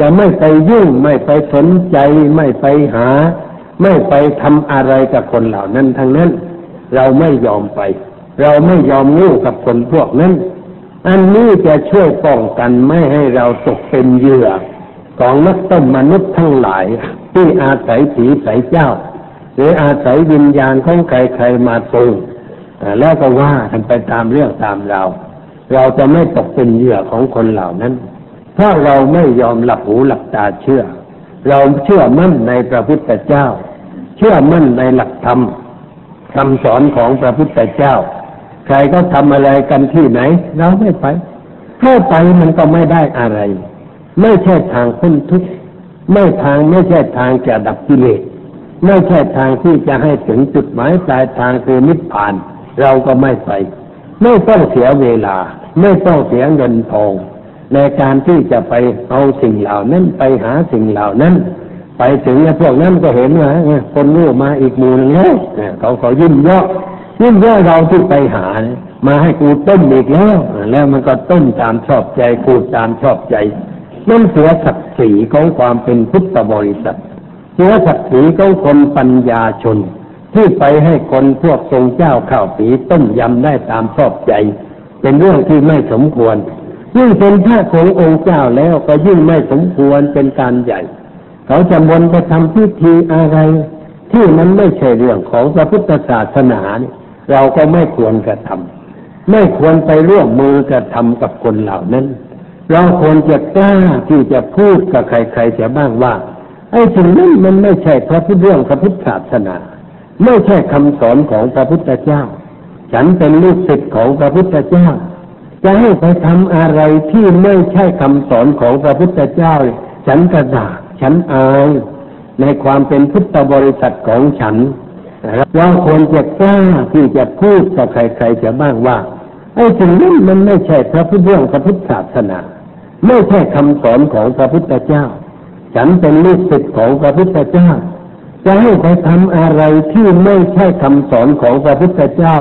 จะไม่ไปยุ่งไม่ไปสนใจ ไม่ไปหา ไม่ไปทำอะไรกับคนเหล่านั้นทั้งนั้น เราไม่ยอมไป เราไม่ยอมงู้กับคนพวกนั้น อันนี้จะช่วยป้องกันไม่ให้เราตกเป็นเหยื่อของนักต้มมนุษย์ทั้งหลาย ที่อาศัยผีสายเจ้า หรืออาศัยวิญญาณของใครๆมาตรงแล้วก็ว่ากันไปตามเรื่องตามเรา เราจะไม่ตกเป็นเหยื่อของคนเหล่านั้นเพราเราไม่ยอมหลับหูหลับตาเชื่อ เราเชื่อมั่นในพระพุทธเจ้า เชื่อมั่นในหลักธรรมคำสอนของพระพุทธเจ้า ใครก็ทำอะไรกันที่ไหน เราไม่ไปถ้าไปมันก็ไม่ได้อะไร ไม่ใช่ทางพ้นทุกข์ไม่ทางไม่ใช่ทางจะดับกิเลสไม่ใช่ทางที่จะให้ถึงจุดหมายปลายทางคือนิพพาน เราก็ไม่ไป ไม่ต้องเสียเวลา ไม่ต้องเสียเงินทอง ในการที่จะไปเอาสิ่งเหล่านั้นไปหาสิ่งเหล่านั้น ไปถึงไอ้พวกนั้นก็เห็นว่าคนรู้มาอีกหมู่หนึงแล้วเนี่ยเขาเขายิ้มเยาะ ยิ้มเยาะเราที่ไปหานมาให้กูต้มอีกแล้ว แล้วมันก็ต้มตามชอบใจกูตามชอบใจนั่นเสียศักดิ์ศรีของความเป็นพุทธบริษัทเสียศักดิ์ศรีของคนปัญญาชน ที่ไปให้คนพวกทรงเจ้าข้าวปีต้มยำได้ตามชอบใจ เป็นเรื่องที่ไม่สมควรยิ่งเป็นพระขององค์เจ้าแล้วก็ยิ่งไม่สมควรเป็นการใหญ่ เขาจะมนไปทำพิธีอะไร ที่มันไม่ใช่เรื่องของพระพุทธศาสนาเนี่ย เราก็ไม่ควรกระทำไม่ควรไปร่วมมือกระทำกับคนเหล่านั้น เราควรจะกล้าที่จะพูดกับใครๆเสียบ้างว่าไอ้สิ่งนั้นมันไม่ใช่พระพุทธเรื่องพระพุทธศาสนา ไม่ใช่คำสอนของพระพุทธเจ้า ฉันเป็นลูกศิษย์ของพระพุทธเจ้า จะให้ไปทำอะไรที่ไม่ใช่คำสอนของพระพุทธเจ้า ฉันกระดาฉันอายในความเป็นพุทธบริษัทของฉัน เราควรจะกล้าที่จะพูดกับใครๆจะบ้างว่าไอ้สิ่งนั้นมันไม่ใช่พระพุทธเรื่องพระพุทธศาสนา ไม่ใช่คำสอนของพระพุทธเจ้า ฉันเป็นลูกศิษย์ของพระพุทธเจ้า จะให้ไปทำอะไรที่ไม่ใช่คำสอนของพระพุทธเจ้า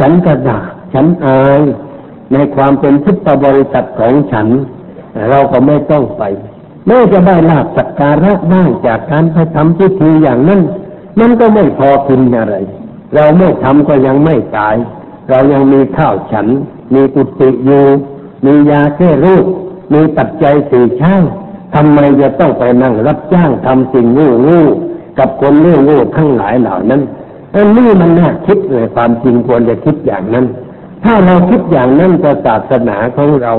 ฉันกระดาฉันอายในความเป็นพุทธบริษัทของฉัน เราก็ไม่ต้องไปแม้จะได้ลาบสักการะบ้างจากการไปทำพิธีอย่างนั้น มันก็ไม่พอกินอะไร เราไม่ทำก็ยังไม่ตาย เรายังมีข้าวฉัน มีกุฏิอยู่ มียาแก้โรคมีปัจจัยสี่ช่างทำไมจะต้องไปนั่งรับจ้างทำสิ่งงู้งูกับคนงูงูทั้งหลายเหล่านั้นอันนี้มันน่าคิดเลยความจริงควรจะคิดอย่างนั้น ถ้าเราคิดอย่างนั้นจะศาสนาของเรา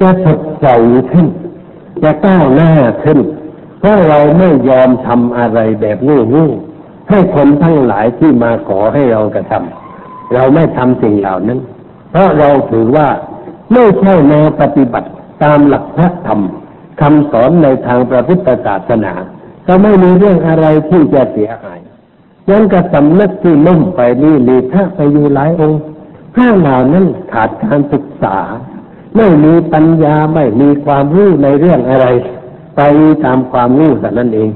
จะสดใสขึ้น จะก้าวหน้าขึ้น เพราะเราไม่ยอมทำอะไรแบบงู้งู ให้คนทั้งหลายที่มาขอให้เรากระทำเราไม่ทำสิ่งเหล่านั้น เพราะเราถือว่าไม่ใช่แนวปฏิบัติตามหลักพระธรรมคำสอนในทางพระพุทธศาสนา ก็ไม่มีเรื่องอะไรที่จะเสียหายยังกระสำนักที่ล่มไปนี่มีพระไปอยู่หลายองค์พระเหล่านั้นขาดการศึกษา ไม่มีปัญญาไม่มีความรู้ในเรื่องอะไร ไปตามความรู้แต่นั้นเอง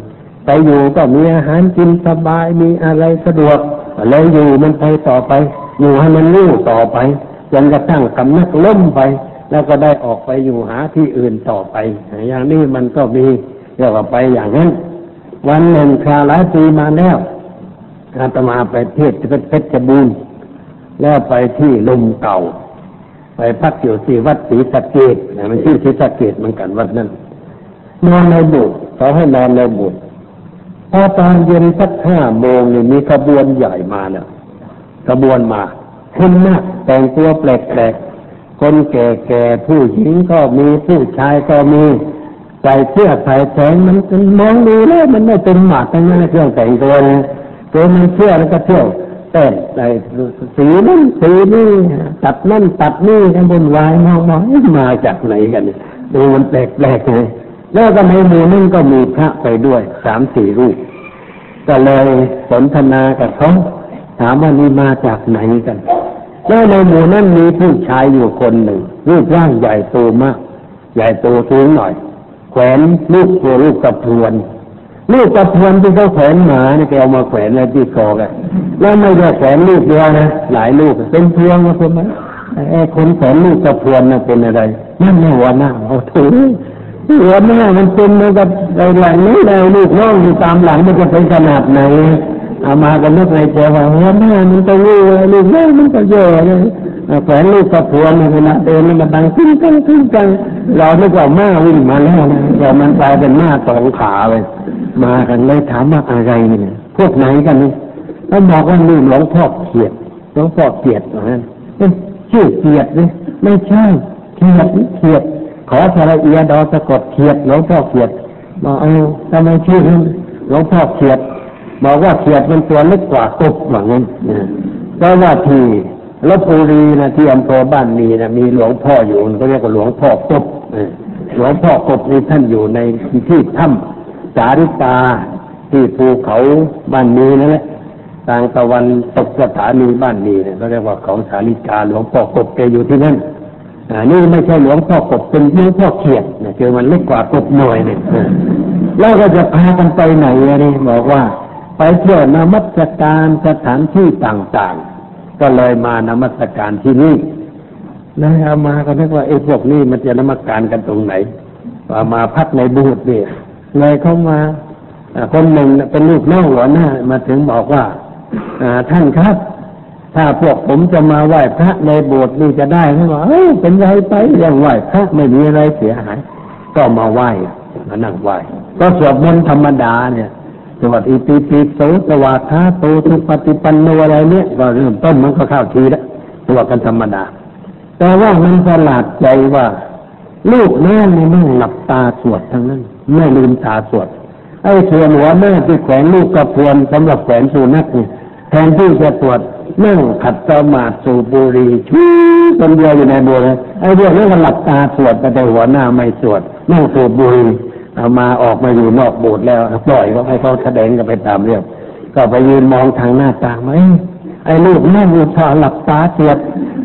ไปอยู่ก็มีอาหารกินสบายมีอะไรสะดวก แล้วอยู่มันไปต่อไป อยู่ให้มันรู้ต่อไปจนกระทั่งสำนักล่มไป แล้วก็ได้ออกไปอยู่หาที่อื่นต่อไป อย่างนี้มันก็มีเรียกว่าไปอย่างนั้น วันหนึ่งคาหลายปีมาแล้วอาตมาไปเทศเพชรบูรณ์แล้วไปที่ลมเก่า ไปพักอยู่ที่วัดศรีสะเกดนะมันชื่อศรีสะเกดเหมือนกันวัดนั้นนอนในบุตรเขาให้นอนในบุตร พอตอนเย็นสักห้าโมงนี่มีขบวนใหญ่มาเนี่ยขบวนมาขึ้นมากแต่งตัวแปลกๆคนแก่ๆผู้หญิงก็มีผู้ชายก็มีใส่เสื้อใส่แสงมันมองดูแล้วมันไม่เป็นหมากทั้งนั้นเครื่องแต่งตัวเลยตัวมันเสื้อแล้วก็เที่ยวเต้นไอ้สีนั่นสีนี่ตัดนั่นตัดนี่กันบนวายมองมองมาจากไหนกันดูมันแปลกๆเลย แล้วก็ในหมู่นั่นก็มีพระไปด้วยสามสี่รูป ก็เลยสนทนากับเขาถามว่านี่มาจากไหนกัน แล้วในหมู่นั้นมีผู้ชายอยู่คนหนึ่ง รูปร่างใหญ่โตมาก ใหญ่โตสูงหน่อย แขวนลูกตัวลูกกระพวนลูกกระพวนที่เขาแขวนหมาเนี่ยแกเอามาแขวนไว้ที่คอกันแล้วไม่ได้แขวนลูกเดียวนะหลายลูกเป็นพวงมาคนนั้นไอ้คนแขวนลูกกระพวนน่ะเป็นอะไรนั่นไม่หัวหน้าเอาถือ หัวหน้ามันเป็นเหมือนกับไอ้หลังนี้แล้วลูกน้องอยู่ตามหลังมันจะเป็นขนาดไหนเอามากันนึกในใจว่าหัวหน้ามันก็รู้ลูกน้องมันก็เยอะเลยแขวนลูกกระพวนในขณะเดินมันดังขึ้นกันขึ้นกันเรานึกว่าม้าวิ่งมาแล้วนะแต่มันกลายเป็นม้าสองขาเลยมากันเลยถามว่าอะไรเนี่ยพวกไหนกันนี่เขาบอกว่านี่หลวงพ่อเขียดหลวงพ่อเขียดเหมือนกันชื่อเขียดเลยไม่ใช่เขียดเขียด ขอสระเอียดอสะกดเขียดหลวงพ่อเขียดบอกเออทำไมชื่อหลวงพ่อเขียดบอกว่าเขียดมันตัวเล็กกว่ากบว่างั้นเพราะว่าที่ลบบุรีนะที่อำเภอบ้านมีนะมีหลวงพ่ออยู่ก็เรียกว่าหลวงพ่อกบหลวงพ่อกบนี่ท่านอยู่ในที่ถ้ำสาริกาที่ภูเขาบ้านมีนั่นแหละทางตะวันตกสถานีบ้านมีเนี่ยก็เรียกว่าเขาสาริกาหลวงพ่อกบแกอยู่ที่นั่น นี่ไม่ใช่หลวงพ่อกบเป็นหลวงพ่อเขียดเนี่ยคือมันเล็กกว่ากบหน่อยเนี่ยแล้วก็จะพากันไปไหนนี่บอกว่า ไปเที่ยวนมัสการสถานที่ต่างๆ ก็เลยมานมัสการที่นี่นะเอามาก็นึกว่าไอ้พวกนี้มันจะนมัสการกันตรงไหนว่ามาพักในบูธเนี่ยเลยเข้ามาคนหนึ่งเป็นลูกน้องหัวหน้ามาถึงบอกว่าท่านครับ ถ้าพวกผมจะมาไหว้พระในโบสถ์นี่จะได้ไหมบอกเอ้ยเป็นไรไปยังไหว้พระไม่มีอะไรเสียหาย ก็มาไหว้มานั่งไหว้ก็สวดมนต์ธรรมดาเนี่ยสวัสดีปีปีโสสวาคาโตสุปฏิปันโนอะไรเนี่ยก็เริ่มต้นมันก็เข้าทีล้วสวดกันธรรมดา แต่ว่ามันประหลาดใจว่า ลูกแม่นี่นั่งหลับตาสวดทั้งนั้น ไม่ลืมตาสวดไอ้ส่วนหัวแม่ที่แขวนลูกกระพวนสำหรับแขวนสุนัขนี่แทนที่จะตรวจ นั่งขัดสมาธิสูบุรีชูคนเดียวอยู่ในโบสถ์ไอ้เรื่องนี้ก็หลับตาสวดแต่หัวหน้าไม่สวดนั่งสูบบุรีเอามาออกมาอยู่นอกโบสถ์แล้วปล่อยก็ให้เขาแสดงกันไปตามเรื่อง ก็ไปยืนมองทางหน้าต่างไหมไอ้ลูกนั่งอยู่พอหลับตาสวด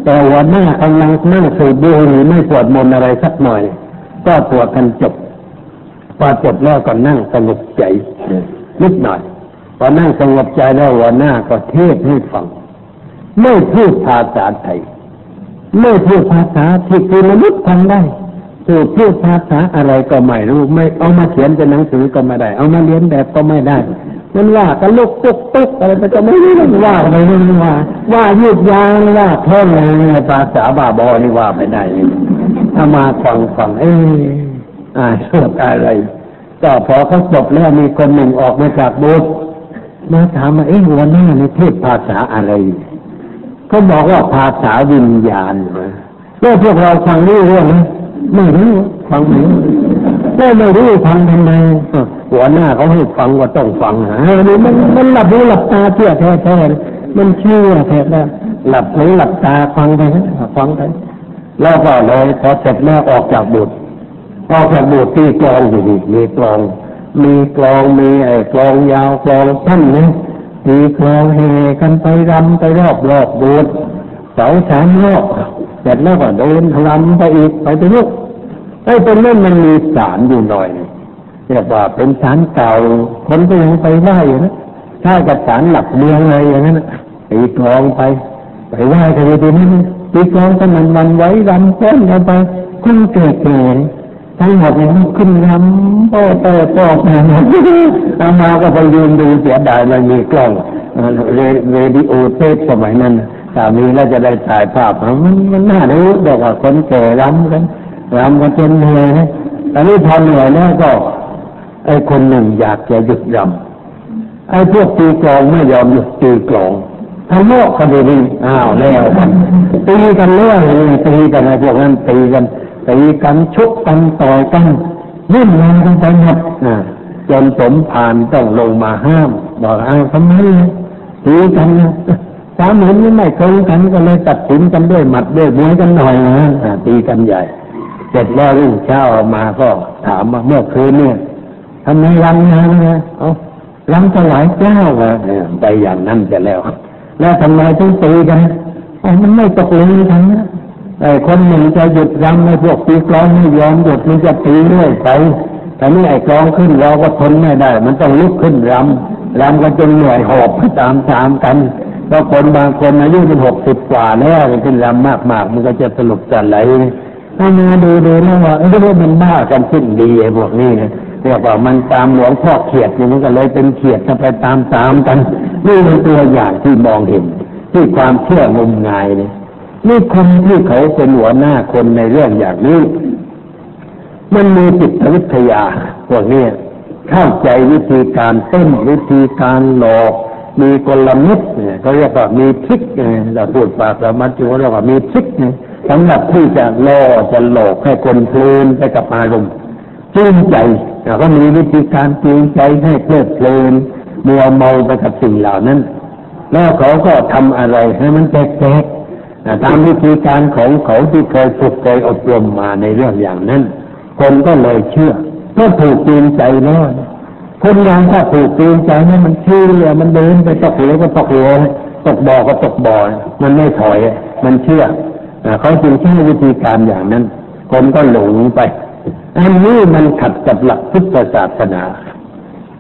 แต่หัวหน้ากำลังนั่งสูบบุรีไม่สวดมนต์อะไรสักหน่อย ก็ตรวจกันจบพอจบแล้วก็นั่งสงบใจนิดหน่อยพอนั่งสงบใจแล้วหัวหน้าก็เทศให้ฟัง ไม่พูดภาษาไทย ไม่พูดภาษาที่คือมนุษย์ฟังได้สูตรพูดภาษาอะไรก็ไม่รู้ไม่เอามาเขียนเป็นหนังสือก็ไม่ได้ เอามาเรียนแบบก็ไม่ได้มันว่ากันลุกตุกตุกอะไรไปก็ไม่รู้ว่าอะไรว่า ว่ายืดยาวว่าแท่งอะไรภาษาบาบอนี่ว่าไม่ได้เอามาฟังฟังเอออ่าเสื่ออะไรก็พอเขาจบแล้วมีคนหนึ่งออกมาจากโบสถ์มาถามว่าเอ๊ะวันหน้าในเทศภาษาอะไร เขาบอกว่าภาษาวิญญาณแล้วพวกเราฟังรู้เรื่องไหมไม่รู้ฟังไม่รู้ไม่ไม่รู้ฟังทำไมหัวหน้าเขาให้ฟังก็ต้องฟังฮะนี่มันมันหลับหูหลับตาเชื่อแท้แท้มันเชื่อแท้แล้วหลับหูหลับตาฟังไปนะฟังไปแล้วก็เลยพอเสร็จแล้วออกจากบุตรออกจากบุตรตีกลองอยู่ดีมีกลอง มีกลองมีไอ้กลองยาวกลองสั้นนะ ตีกลองเฮกันไปรำไปรอบรอบบุตรเสาสามรอบเสร็จแล้วก็เดินรำไปอีกไปไปลูกไอ้ตรงนั้นมันมีสารอยู่หน่อยเรียกว่าเป็นสารเก่าคนก็ยังไปไหว้อยู่นะถ้ากับสารหลักเมืองอะไรอย่างนั้นตีกลองไปไปไหว้กันดีนี้ตีกลองก็มันวันไว้รำเต้นกันไปคุณเกิดเกิด ทั้งหมดเนี่ยขึ้นรำโป้โป้โป้อามาก็ไปยืนดูเสียดายมันมีกล้องเรดิโอเทปสมัยนั้นสามีแล้วจะได้ถ่ายภาพมันมันน่าดูบอกว่าคนแก่รำกันรำกันจนเหนื่อยนะตอนนี้พอเหนื่อยแล้วก็ ไอ้คนหนึ่งอยากจะหยุดรำไอ้พวกตีกลองไม่ยอมหยุดตีกลองทะเลาะกันดีอ้าวแล้วกันตีกันเรื่องตีกันไอ้พวกนั้นตีกัน ตีกันชุกกันต่อยกันยิ่งงานกันไปหมดจนสมภารต้องลงมาห้าม บอกอ้าวทำไมตีกันนะสามเห็นไม่ตรงกันก็เลยตัดสินกันด้วยหมัดด้วยมวยกันหน่อยนะตีกันใหญ่ เสร็จแล้วรุ่งเช้าออกมาก็ถามว่าเมื่อคืนเนี่ยทำไมรำงานเนี่ยเอารำถวายเจ้าอะไปอย่างนั้นจะแล้ว แล้วทำไมต้องตีกันอ๋อมันไม่ตกลงกันนะ ไอ้คนหนึ่งจะหยุดรำไอ้พวกตีกลองไม่ยอมหยุดมันจะตีเรื่อยไปแต่นี่ไอ้กลองขึ้นเราก็ทนไม่ได้ มันต้องลุกขึ้นรำรำกันจนเหนื่อยหอบตามตามกันเพราะคนบางคนอายุเป็นหกสิบกว่าแล้วขึ้นรำมากมากมันก็จะสรุปจะไหลถ้ามาดูดูนะว่าเออมันบ้ากันขึ้นดีไอ้พวกนี้นี่ยเรียกว่ามันตามหลวงพ่อเขียดนี่มันก็เลยเป็นเขียดจะไปตามตามกันนี่เป็นตัวอย่างที่มองเห็นที่ความเชื่องมงายเนี่ย นี่คนที่เขาเป็นหัวหน้าคนในเรื่องอย่างนี้ มันมีจิตวิทยาพวกนี้เข้าใจวิธีการเต้นวิธีการหลอกมีกลมิตรเนี่ยเขาเรียกว่ามีทริกเนี่ยเราพูดปากเรามันจะเรียกว่ามีทริกเนี่ยสำหรับที่จะล่อจะหลอกให้คนเพลินไปกับอารมณ์จูงใจเราก็มีวิธีการจูงใจให้เพลิดเพลินมัวเมาไปกับสิ่งเหล่านั้น แล้วเขาก็ทำอะไรให้มันแปลกๆ ตามวิธีการของเขาที่เคยฝึกเคยอบรมมาในเรื่องอย่างนั้น คนก็เลยเชื่อก็ถูกจูงใจแล้วคนอย่างถ้าถูกจูงใจนี่มันเชื่อมันเดินไปตกเหวก็ตกเหวตกบ่อก็ตกบ่อมันไม่ถอย มันเชื่อเขาจึงใช้วิธีการอย่างนั้น คนก็หลงไป อันนี้มันขัดกับหลักพุทธศาสนา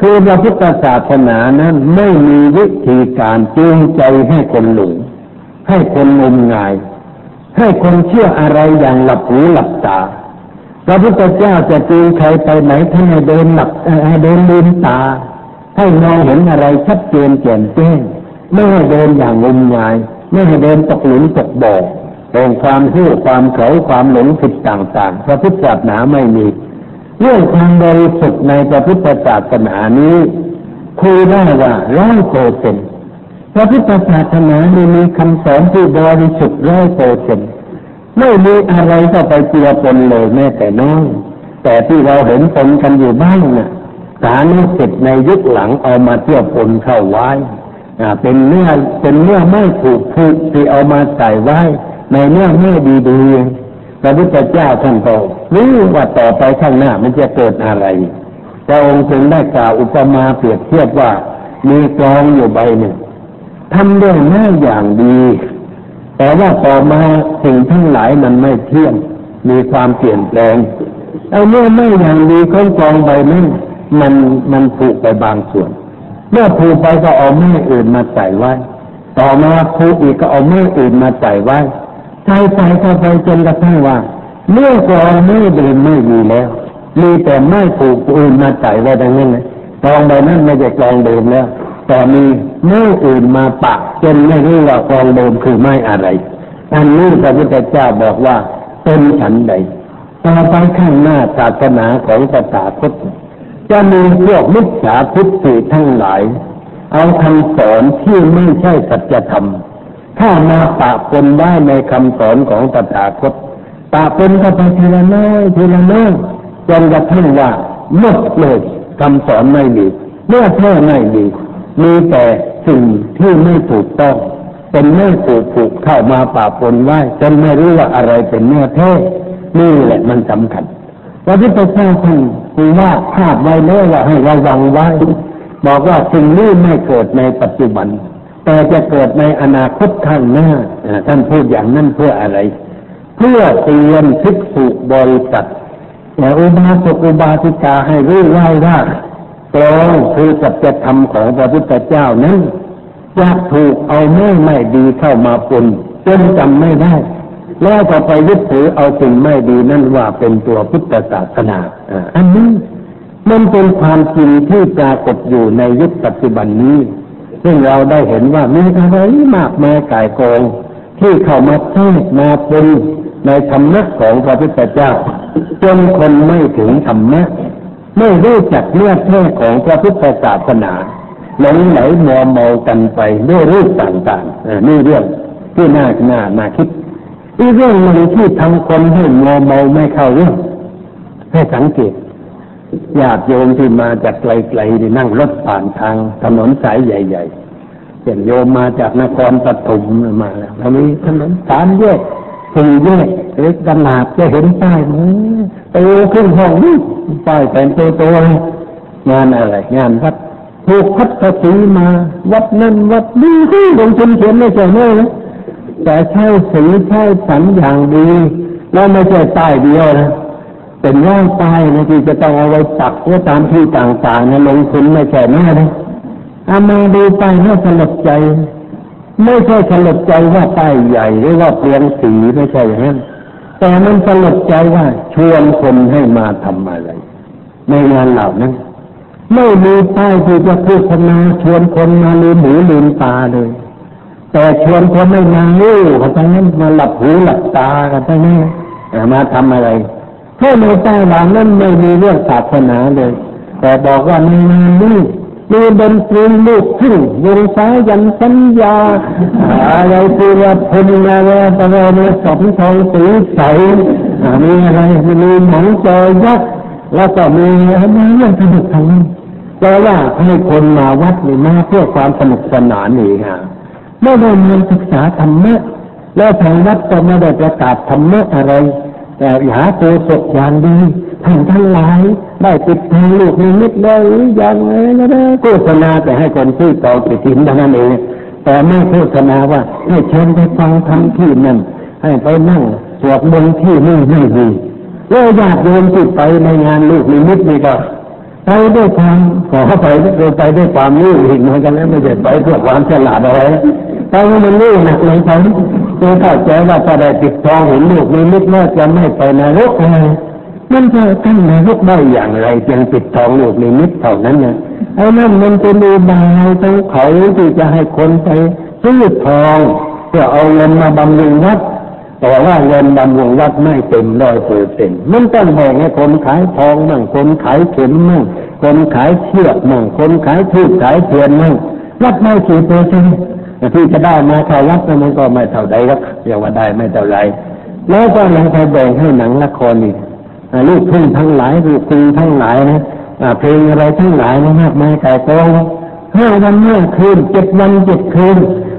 คือพระพุทธศาสนานั้นไม่มีวิธีการจูงใจให้คนหลง ให้คนงมงาย ให้คนเชื่ออะไรอย่างหลับหูหลับตาพระพุทธเจ้าจะจูงใครไปไหนท่านให้เดินหลับให้เดินลืมตา ให้มองเห็นอะไรชัดเจนแจ่มแจ้งไม่ให้เดินอย่างงมงาย ไม่ให้เดินตกหลุมตกบ่อแห่งความเชื่อความเขาความหลงผิดต่างๆ พระพุทธศาสนาไม่มี เรื่องความบริสุทธิ์ในพระพุทธศาสนานี้คุยได้ว่าร้อยเปอร์เซ็น พระพุทธศาสนานี้มีคำสอนที่บริสุทธิ์ร้อยเปอร์เซ็นไม่มีอะไรก็ไปเจือปนเลยแม้แต่น้อยแต่ที่เราเห็นปนกันอยู่บ้างนะ่ะสานุสิทธิ์ในยุคหลังเอามาเที่ยวปนเข้าไว้เป็นเนื้อเป็นเนื้อไม่ถูกผูกที่เอามาใส่ไว้ ในเนื้อไม่ดีๆพระพุทธเจ้าท่านก็รู้ว่าต่อไปข้างหน้ามันจะเกิดอะไรพระองค์จึงได้กล่าวอุปมาเปรียบเทียบว่ามีกลองอยู่ใบหนึ่ง ทำด้วยหน้าอย่างดี แต่ว่าต่อมาสิ่งทั้งหลายมันไม่เที่ยง มีความเปลี่ยนแปลงเอาเมื่อไม่อย่างดีของกองใบนั้นมันมันผูกไปบางส่วน เมื่อผูกไปก็เอาแม่อื่นมาใส่ไว้ ต่อมาผูกอีกก็เอาแม่อื่นมาใส่ไว้ใส่ใส่เข้าไปจนกระทั่งว่าเมื่อกองไม่เดินไม่มีแล้ว มีแต่ไม่ผูกอื่นมาใส่ไว้ดังนั้นเลยกองใบนั้นไม่ใช่กองเดิมแล้ว แต่มีแม่อื่นมาปะจนไม่รู้ว่ากองเดิมคือไม่อะไร อันนี้พระพุทธเจ้าบอกว่าเป็นฉันใดต่อไปข้างหน้าศาสนาของศาสนาพุทธจะมีพวกมิจฉาพุทธิทั้งหลาย เอาคำสอนที่ไม่ใช่สัจธรรมถ้ามาปะปนได้ในคำสอนของตถาคตปะปนก็ไปทีละน้อยทีละน้อยจนกระทั่งว่าหมดเลยคำสอนไม่มีเมื่อแท้ไม่มี มีแต่สิ่งที่ไม่ถูกต้อง เป็นเนื้อผูกผูกเข้ามาปะปนไว้จนไม่รู้ว่าอะไรเป็นเนื้อแท้นี่แหละมันสำคัญพระพุทธเจ้าท่านคือว่าภาพไว้แล้วว่าให้ระวังไว้ บอกว่าสิ่งนี้ไม่เกิดในปัจจุบัน แต่จะเกิดในอนาคตข้างหน้าท่านพูดอย่างนั้นเพื่ออะไร เพื่อเตือนภิกษุบริษัทแต่อุบาสกอุบาสิกาให้รู้ไว้ว่า กลองคือสัจธรรมของพระพุทธเจ้านั้นจะถูกเอาแม่ไม่ดีเข้ามาปนจนจำไม่ได้ แล้วก็ไปยึดถือเอาสิ่งไม่ดีนั่นว่าเป็นตัวพุทธศาสนาอันนี้มันเป็นความจริงที่ปรากฏอยู่ในยุคปัจจุบันนี้ ซึ่งเราได้เห็นว่ามีอะไรมากมายกายกองที่เข้ามาแทรกมาเป็นในธรรมะของพระพุทธเจ้า จนคนไม่ถึงธรรมะ ไม่รู้จักเลือดแท้ของพระพุทธศาสนาหลงไหลมัวเมากันไปด้วยรูปต่างๆนี่เรื่องที่น่าหน้าน่าคิดอีเรื่องหนึ่งที่ทำคนให้มัวเมาไม่เข้าเรื่องให้สังเกตญาติโยมที่มาจากไกลๆนี่นั่งรถผ่านทางถนนสายใหญ่ๆเช่นโยมมาจากนครปฐมมาแล้วเรามีถนนสามแยก สี่แยกเล็กขนาดจะเห็นป้ายมั้โตขึ้นห้องนี่ป้ายแต่งตัวตัวงานอะไร งานวัดถูกพัดสีมา วัดนั่นวัดนี้ลงทุนเขียนไม่ใช่แน่เลยแต่ใช้สีใช้สันอย่างดีแล้วไม่ใช่ใต้เดียวนะเป็นร่างใต้นะที่จะต้องเอาไว้ตักว่าตามที่ต่างๆนะลงทุนไม่ใช่แน่เลยอามาดูไปน่าสลดใจ ไม่ใช่สลดใจว่าใต้ใหญ่หรือว่าเปลี่ยนสีไม่ใช่อย่างนั้นแต่มันสลดใจว่าชวนคนให้มาทำอะไร ในงานเหล่านั้นไม่มีป้ายที่จะพูดธนาชวนคนมาลืมหูลืมตาเลย แต่ชวนคนไม่มาลู่กันทั้งนั้นมาหลับหูหลับตากันทั้งนั้นมาทำอะไรถ้าในใต้หลังนั้นไม่มีเรื่องศาสนาเลย แต่บอกว่ามีงานนี้ มีดนตรีลูกขึ้นวงสายันสัญญาอะไรที่ว่าพนมาแล้วตะวันสองทองสีใสมีอะไรมีหมองจอยักษ์แล้วก็มีอะไรเรื่องสนุกทั้งนั้นแต่ว่าให้คนมาวัดนี่มาเพื่อความสนุกสนานนี่ฮะไม่ได้เรียนศึกษาธรรมะแล้วทางวัดก็ไม่ได้ประกาศธรรมะอะไร แต่หาโกศกอย่างดี ท่านทั้งหลายได้ติดทางลูกนิมิตแล้วหรือยังไงนะนะโฆษณาแต่ให้คนซื้อต่อติดถินเท่านั้นเองแต่ไม่โฆษณาว่าให้เชิญไปฟังธรรมที่นั่นให้ไปนั่งสวดมนต์ที่นี่ไม่ดีแล้วญาติโยมที่ไปในงานลูกนิมิตนี่ก็ไปด้วยความขอไปด้วยไปด้วยความรู้อีกเหมือนกันนะไม่ใช่ไปเพื่อความฉลาดอะไรนะไปมันรู้หนักเลยไปตัวเข้าใจว่าถ้าได้ติดทองเห็นลูกนิมิตแล้วจะไม่ไปนรกเลย มันจะตั้งนรกได้อย่างไรเพียงติดทองลูกนิมิตเท่านั้นนะไอ้นั่นมันเป็นอุบายของเขาที่จะให้คนไปซื้อทองเพื่อเอาเงินมาบำรุงวัดแต่ว่าเงินบำรุงวัดไม่เต็มร้อยเปอร์เซ็นต์มันต้องแบ่งให้คนขายทองมั่งคนขายเข็มมั่งคนขายเชือกมั่งคนขายทูบขายเทียนมั่งวัดไม่กี่เปอร์เซ็นต์แต่ที่จะได้มาเข้าวัดนั้นมันก็ไม่เท่าใดครับเรียกว่าได้ไม่เท่าไรแล้วก็ยังไปแบ่งให้หนังละครอีกอ่ ลูกทุ่งทั้งหลายลูกกรุงทั้งหลายนะเพลงอะไรทั้งหลายนะมากมายไก่กองห้าวันห้าคืนเจ็ดวันเจ็ดคืน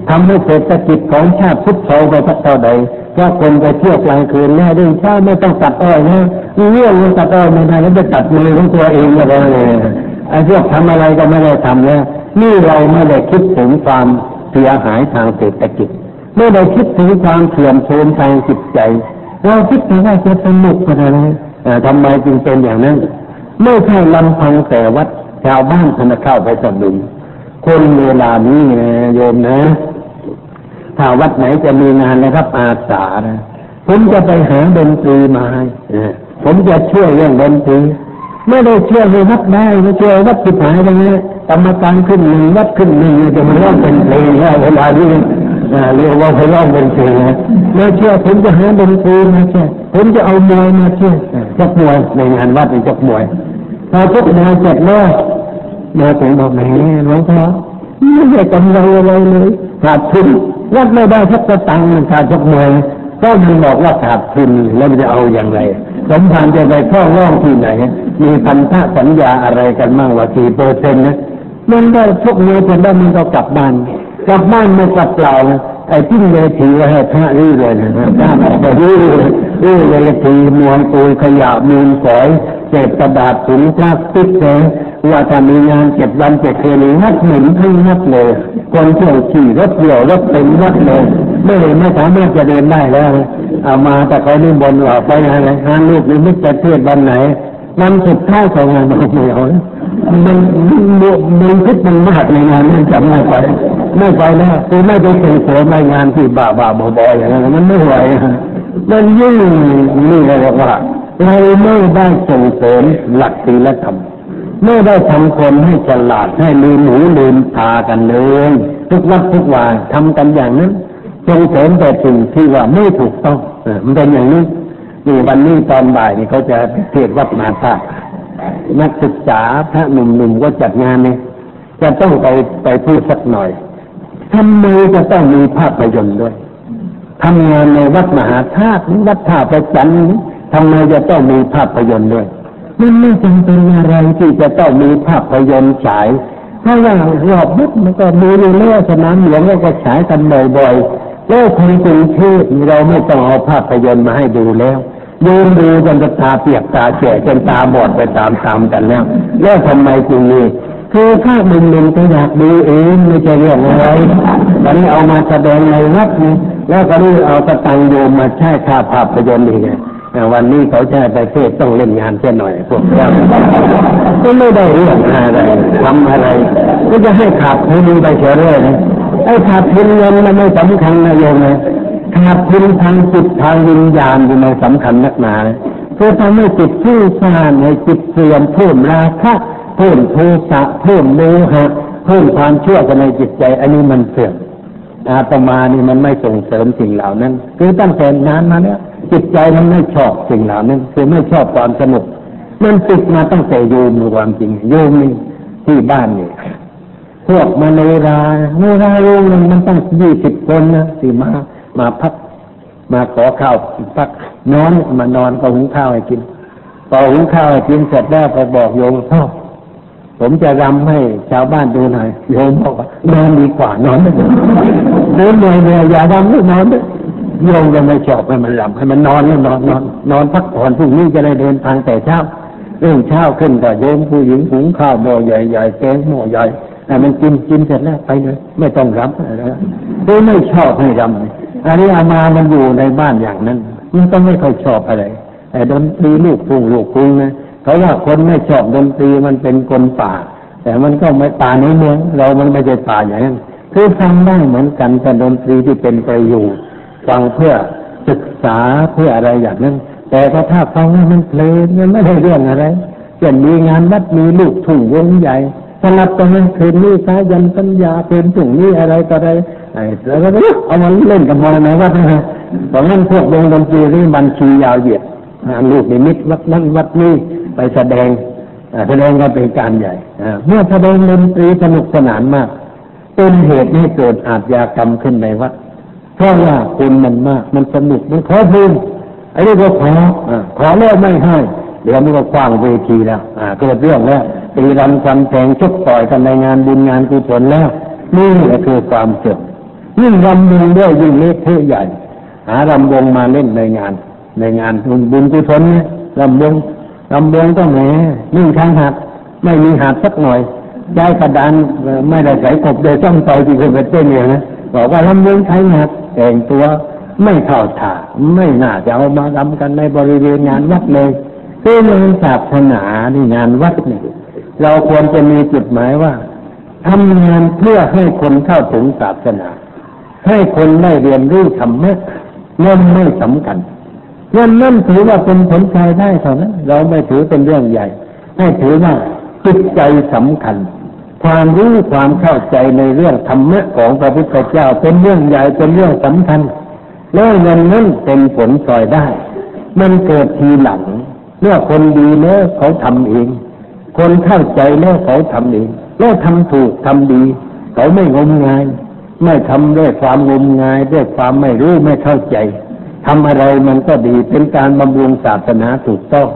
ทำให้เศรษฐกิจของชาติพุทธโธไปสักเท่าใดถ้าคนไปเที่ยวกลางคืนแน่ดึงเช้าไม่ต้องตัดอ้อยนะเรื่องมันตัดอ้อยไม่ได้แล้วจะตัดมือของตัวเองก็ได้เลยไอ้พวกทำอะไรก็ไม่ได้ทำแล้วนี่เราไม่ได้คิดถึงความเสียหายทางเศรษฐกิจไม่ได้คิดถึงความเสื่อมโทรมทางจิตใจ เราคิดถึงว่าจะสนุกกันอะไร อ่าทำไมจึงเป็นอย่างนั้น ไม่ใช่ลำพังแต่วัดชาวบ้านธนาเข้าไปสนุนคนเวลานี้นะโยมนะ ถ้าวัดไหนจะมีงานนะครับ อาสานะผมจะไปหาดนตรีมาให้ผมจะช่วยเรื่องดนตรีไม่ได้ช่วยให้วัดได้ไม่ช่วยวัดผิดหายไปเลยกรรมการขึ้นหนึ่งวัดขึ้นหนึ่งจะมาร้องเป็นเพลงเวลานี้เรียกว่าไปร้องเป็นเพลงนะไม่เชื่อผมจะหาดนตรีมาช่วย ผมจะเอามวยมาช่วยจกมวยในงานวัดเป็นจกมวยพอจกมวยเสร็จแล้วมาถึงบอกแหมหลวงพ่อไม่ได้กำไรอะไรเลยขาดทุนวัดไม่ได้ทักสตังค์ขาดจกมวยก็มันบอกว่าขาดทุนแล้วมันจะเอาอย่างไรสมภารจะไปคล้องร่องที่ไหน มีพันธสัญญาอะไรกันมั่งว่ากี่เปอร์เซ็นต์นะมันได้ชกมวยเสร็จแล้วมันก็กลับบ้าน กลับบ้านไม่กลับเปล่านะ ไอ้ทิ้งเวทีไว้ให้พระรื้อเลยนะพระบอกไปรื้อรื้อเวทีมวลปูนขยะมูลฝอยเศษกระดาษถุงพลาสติกเลยว่าถ้ามีงานเจ็ดวันเจ็ดคืนนี้นัดหนุนทั้นัดเลย คนเที่ยวขี่รถเดี่ยวรถเต็มวัดเลยไม่เลยไม่สามารถจะเดินได้แล้วเอามาแต่เขานิมนต์ว่าไปนอะไรงานลูกนิมิจะเทศวันไหนวันสุดท้ายของงานมันไม่เอาแล้วมันมันมันคิดมันมากในงานมันจำไม่ไป ไม่ไปแล้วคือไม่ไปส่งเสริมในงานที่บ้าบ้าบอๆอย่างนั้นมันไม่ไหวฮะมันยิ่งนี่เลยว่าเราไม่ได้ส่งเสริมหลักศีลธรรมไม่ได้ทำคนให้ฉลาดให้ลืมหูลืมตากันเลยทุกวัดทุกวาทำกันอย่างนั้นส่งเสริมแต่สิ่งที่ว่าไม่ถูกต้องมันเป็นอย่างนี้นี่วันนี้ตอนบ่ายนี่เขาจะเทศวัดมาธาตุนักศึกษาพระหนุ่มๆก็จัดงานนี่จะต้องไปไปพูดสักหน่อย ทำไมจะต้องมีภาพยนตร์ด้วยทำงานในวัดมหาธาตุวัดท่าประจันทร์ทำไมจะต้องมีภาพยนตร์ด้วยมันไม่จำเป็นอะไรที่จะต้องมีภาพยนตร์ฉายเพราะว่ารอบวัดมันก็มีเรื่องสนามหลวงก็ฉายกันบ่อยๆแล้วคนกรุงเทพเราไม่ต้องเอาภาพยนตร์มาให้ดูแล้วดูดูจนตาเปียกตาแฉะจนตาบอดไปตามๆกันแล้ว แล้วทำไมจึงมี คือถ้ามึงมึงก็อยากดูเองไม่ใช่เรื่องอะไรวันนี้เอามาแสดงในวัดนี่แล้วก็นี่เอาสตังโยมมาใช้ค่าภาพยนตร์อีกไงอ่วันนี้เขาให้ไปเทศต้องเล่นงานเสียหน่อยพวกเจ้าก็ไม่ได้เรื่องอะไรทำอะไร ก็จะให้ขาดทุนไปเฉยเลยนะไอ้ขาดทุนเงินมันไม่สำคัญนะโยมนะขาดทุนทางจิตทางวิญญาณอยู่ในสำคัญนักหนาเพื่อทำให้จิตผู้สร้างให้จิตเสื่อมเพิ่มราคะ เพิ่มโทสะเพิ่มโมหะเพิ่มความชั่วภายในจิตใจ อันนี้มันเสื่อมอาตมานี่มันไม่ส่งเสริมสิ่งเหล่านั้น คือตั้งแต่นานมาเนี่ยจิตใจมันไม่ชอบสิ่งเหล่านั้น คือไม่ชอบความสนุก มันติดมาตั้งแต่โยมความจริงโยมนี่ที่บ้านนี่พวกมโนราโนราโรงหนึงมันตั้งยี่สิบคนนะที่มามาพัก มาขอข้าวพักนอนมานอนก็หุงข้าวให้กินพอหุงข้าวให้กินเสร็จแล้วก็บอกโยมพ่อ ผมจะรำให้ชาวบ้านดูหน่อยโยมบอกว่านอนดีกว่านอนไม่ได้เดินเหนื่อยเหนื่อยอย่ารำไม่นอนด้วยโยมก็ไม่ชอบให้มันรำให้มันนอนแล้วนอนนอนนอนพักผ่อนพรุ่งนี้จะได้เดินทางแต่เช้าเรื่องเช้าขึ้นก็โยมผู้หญิงหุงข้าวหม้อใหญ่ๆแกงหม้อใหญ่ให้มันกินกินเสร็จแล้วไปเลย ไม่ต้องรำอะไรแล้วไม่ชอบให้รำอันนี้อามามันอยู่ในบ้านอย่างนั้นมันก็ไม่ค่อยชอบอะไรแต่ดนตรีลูกทุ่งลูกกรุงนะ เขาว่าคนไม่ชอบดนตรีมันเป็นคนป่า แต่มันก็ไม่ป่าในเมืองเรามันไม่ใช่ป่าอย่างนั้นคือฟังได้เหมือนกันแต่ดนตรีที่เป็นประโยชน์ฟังเพื่อศึกษาเพื่ออะไรอย่างนั้น แต่ก็ถ้าฟังแล้วมันเพลินมันไม่ได้เรื่องอะไรเช่นมีงานวัดมีลูกทุ่งวงใหญ่สลับกันนั้นคืนนี้สายันปัญญาคืนทุ่งนี้อะไรต่ออะไรไอ้แล้วก็เอามันเล่นกันมาในวัดนะฮะเพราะงั้นพวกวงดนตรีนี่มันชียาวเหยียด ลูกนิมิตวัดนั้นวัดนี้ไปแสดงแสดงกันเป็นการใหญ่เมื่อแสดงดนตรีสนุกสนานมาก เป็นเหตุให้เกิดอาชญากรรมขึ้นในวัด เพราะว่าคนมันมากมันสนุกมันขอเพลงไอ้นี่ก็ขอขอแล้วไม่ให้เดี๋ยวมันก็คว้างเวทีแล้วเกิดเรื่องแล้วตีรันฟันแทงชกต่อยกันในงานบุญงานกุศลแล้วนี่แหละคือความเสื่อมยิ่งรำวงด้วยยิ่งเล็กเทใหญ่ หารำวงมาเล่นในงาน ในงานบุญบุญกุศลเนี่ยรำวงรำวงก็แหมนิ่งข้างหัดไม่มีหัดสักหน่อยย้ายกระดานไม่ได้ใส่กบโดยต้องต่อยที่เคยเป็นเต้นเนี่ยนะบอกว่าลำเลียงใช้หัดแต่งตัวไม่เข้าท่าไม่น่าจะเอามาทำกันในบริเวณงานวัดเลยคือในศาสนาที่งานวัดเนี่ยเราควรจะมีจุดหมายว่าทำงานเพื่อให้คนเข้าถึงศาสนา ให้คนได้เรียนรู้ธรรมะนั่นไม่สำคัญ นั่นนั่นถือว่าเป็นผลพลอยได้เท่านั้นเราไม่ถือเป็นเรื่องใหญ่ให้ถือว่าจิตใจสำคัญ ความรู้ความเข้าใจในเรื่องธรรมะของพระพุทธเจ้าเป็นเรื่องใหญ่เป็นเรื่องสำคัญแล้วเงินนั้นเป็นผลพลอยได้ มันเกิดทีหลังเมื่อคนดีแล้วเขาทำเอง คนเข้าใจแล้วเขาทำเองแล้วทำถูกทำดี เขาไม่งมงาย ไม่ทำด้วยความงมงายด้วยความไม่รู้ไม่เข้าใจ ทำอะไรมันก็ดีเป็นการบำรุงศาสนาถูกต้อง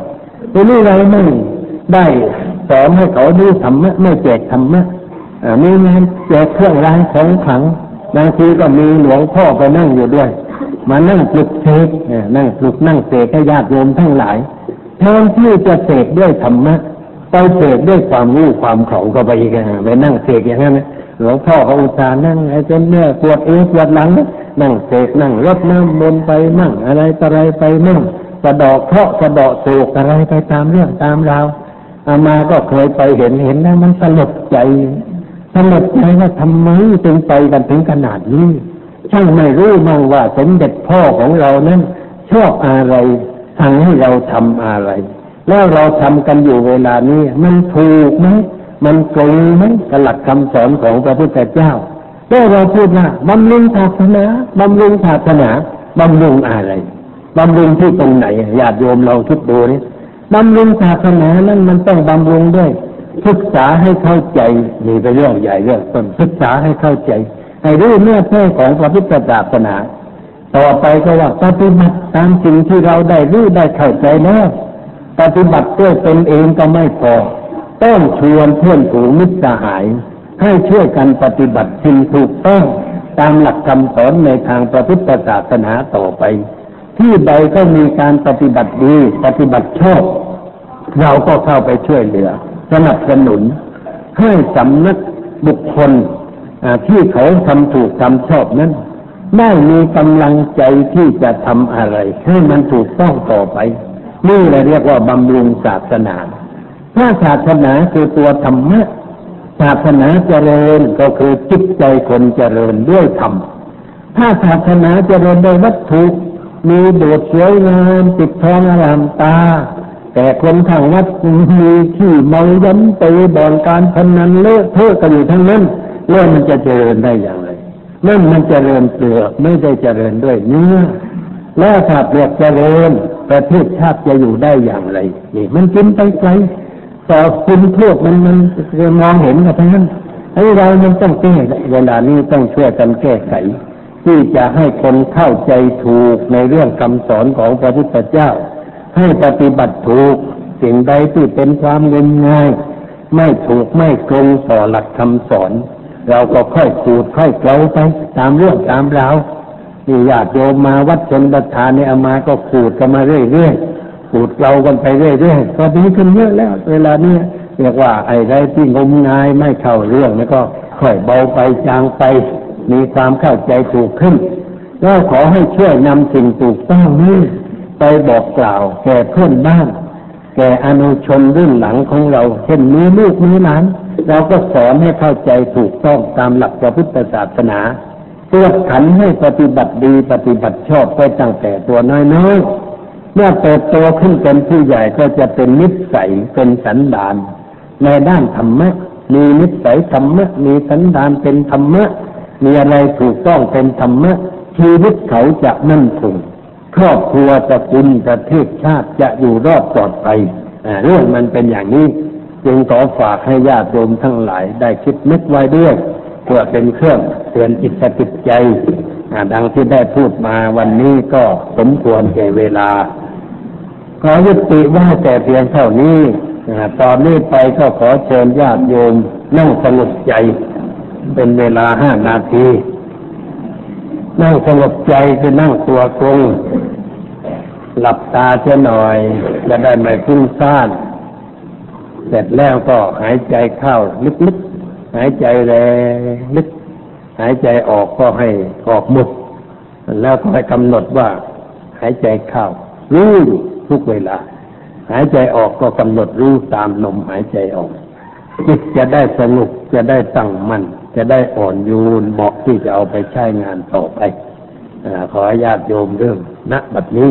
ทีนี้เราไม่ได้สอนให้เขาดูธรรมะไม่แจกธรรมะมีงานแจกเครื่องรางของขลังบางทีก็มีหลวงพ่อไปนั่งอยู่ด้วย มานั่งปลุกเสกนั่งปลุกนั่งเสกให้ญาติโยมทั้งหลายแทนที่จะเสกด้วยธรรมะไปเสกด้วยความรู้ความเขาก็ไปอีกอะไปนั่งเสกอย่างนั้นนะหลวงพ่อเขาอุตส่าห์นั่งไอ้จนเนี่ยปวดเอวปวดหลัง นั่งเสกนั่งรดน้ำมนต์ไปนั่งอะไรต่ออะไรไปนั่งสะดอกเคราะห์สะดาะโศกอะไรไปตามเรื่องตามราวอามาก็เคยไปเห็นเห็นแล้วมันสลดใจสลดใจว่าทำไมจึงไปกันถึงขนาดนี้ช่างไม่รู้มั่งว่าสมเด็จพ่อของเรานั้นชอบอะไรสั่งให้เราทำอะไร แล้วเราทำกันอยู่เวลานี้มันถูกไหมมันตรงไหมกับหลักคำสอนของพระพุทธเจ้า แล้วเราพูดว่าบำรุงศาสนาบำรุงศาสนาบำรุงอะไรบำรุงที่ตรงไหนญาติโยมเราคิดดูนี่บำรุงศาสนานั้นมันต้องบำรุงด้วย ศึกษาให้เข้าใจนี่เป็นเรื่องใหญ่เรื่องต้นศึกษาให้เข้าใจ ให้รู้เนื้อแท้ของพระพุทธศาสนา ต่อไปก็ว่าปฏิบัติตามสิ่งที่เราได้รู้ได้เข้าใจแล้วปฏิบัติด้วยตนเองก็ไม่พอ ต้องชวนเพื่อนฝูงมิตรสหาย ให้ช่วยกันปฏิบัติสิ่งถูกต้องตามหลักคำสอนในทางพระพุทธศาสนาต่อไป ที่ใดก็มีการปฏิบัติดี ปฏิบัติชอบเราก็เข้าไปช่วยเหลือ สนับสนุน ให้สำนักบุคคลที่เขาทำถูกทำชอบนั้นได้มีกำลังใจที่จะทำอะไรให้มันถูกต้องต่อไป นี่เราเรียกว่าบำรุงศาสนา ถ้าศาสนาคือตัวธรรมะ ศาสนาเจริญก็คือจิตใจคนเจริญด้วยธรรม ถ้าศาสนาเจริญด้วยวัตถุ มีโดดสวยงามติดทองอารามตา แต่คนทางวัดมีขี้เมาย้ำเตะบ่อนการพนันเลอะเทอะกันอยู่ทั้งนั้นแล้วมันจะเจริญได้อย่างไรนั่นมันเจริญเปลือกไม่ได้เจริญด้วยเนื้อแล้วถ้าเปลือกเจริญประเทศชาติจะอยู่ได้อย่างไรนี่มันกินไปไกล แต่คุณโทษมันมันมองเห็นกันทั้งนั้นไอ้เรามันต้องแก้เวลานี้ต้องช่วยกันแก้ไข ที่จะให้คนเข้าใจถูกในเรื่องคำสอนของพระพุทธเจ้า ให้ปฏิบัติถูกสิ่งใดที่เป็นความงมงายไม่ถูกไม่ตรงต่อหลักคำสอน เราก็ค่อยขูดค่อยเกลาไป ตามเรื่องตามราวนี่ญาติโยมมาวัดชนประทานเนี่ยเอามาก็ขูดกันมาเรื่อยๆ ขูดเกลากันไปเรื่อยๆก็ดีขึ้นเยอะแล้ว เวลานี้เรียกว่าไอ้ไรที่งมงายไม่เข้าเรื่องแล้วก็ค่อยเบาไปจางไป มีความเข้าใจถูกขึ้นก็ขอให้ช่วยนำสิ่งถูกต้องนี้ไปบอกกล่าว แก่เพื่อนบ้านแก่อนุชนรุ่นหลังของเราเช่นมีลูกมีหลานเราก็สอนให้เข้าใจถูกต้องตามหลักพระพุทธศาสนาตรวจขันให้ปฏิบัติดีปฏิบัติชอบไปตั้งแต่ตัวน้อยๆ เมื่อเติบโตขึ้นเป็นผู้ใหญ่ก็จะเป็นนิสัยเป็นสันดาน ในด้านธรรมะ มีนิสัยธรรมะ มีสันดานเป็นธรรมะ มีอะไรถูกต้องเป็นธรรมะ ชีวิตเขาจะมั่นคงครอบครัวตระกูลประเทศชาติจะอยู่รอดปลอดภัยอ่าเรื่องมันเป็นอย่างนี้ จึงขอฝากให้ญาติโยมทั้งหลายได้คิดนึกไว้ด้วยเพื่อเป็นเครื่องเตือนจิตสติใจดังที่ได้พูดมาวันนี้ก็สมควรแก่เวลา อยุติว่าแต่เพียงเท่านี้ตอนนี้ไปก็ขอเชิญญาติโยมนั่งสงบใจ เป็นเวลาห้านาที นั่งสงบใจคือนั่งตัวตรงหลับตาเสียหน่อย จะได้ไม่ฟุ้งซ่าน เสร็จแล้วก็หายใจเข้าลึกๆ หายใจแรงลึก หายใจออกก็ให้ออกหมด แล้วก็ให้กำหนดว่า หายใจเข้ารู้ ทุกเวลา หายใจออกก็กำหนดรู้ตามลมหายใจออกจิตจะได้สงบจะได้ตั้งมั่นจะได้อ่อนโยนเหมาะที่จะเอาไปใช้งานต่อไปอขอญาติโยมเรื่องณบัดนี้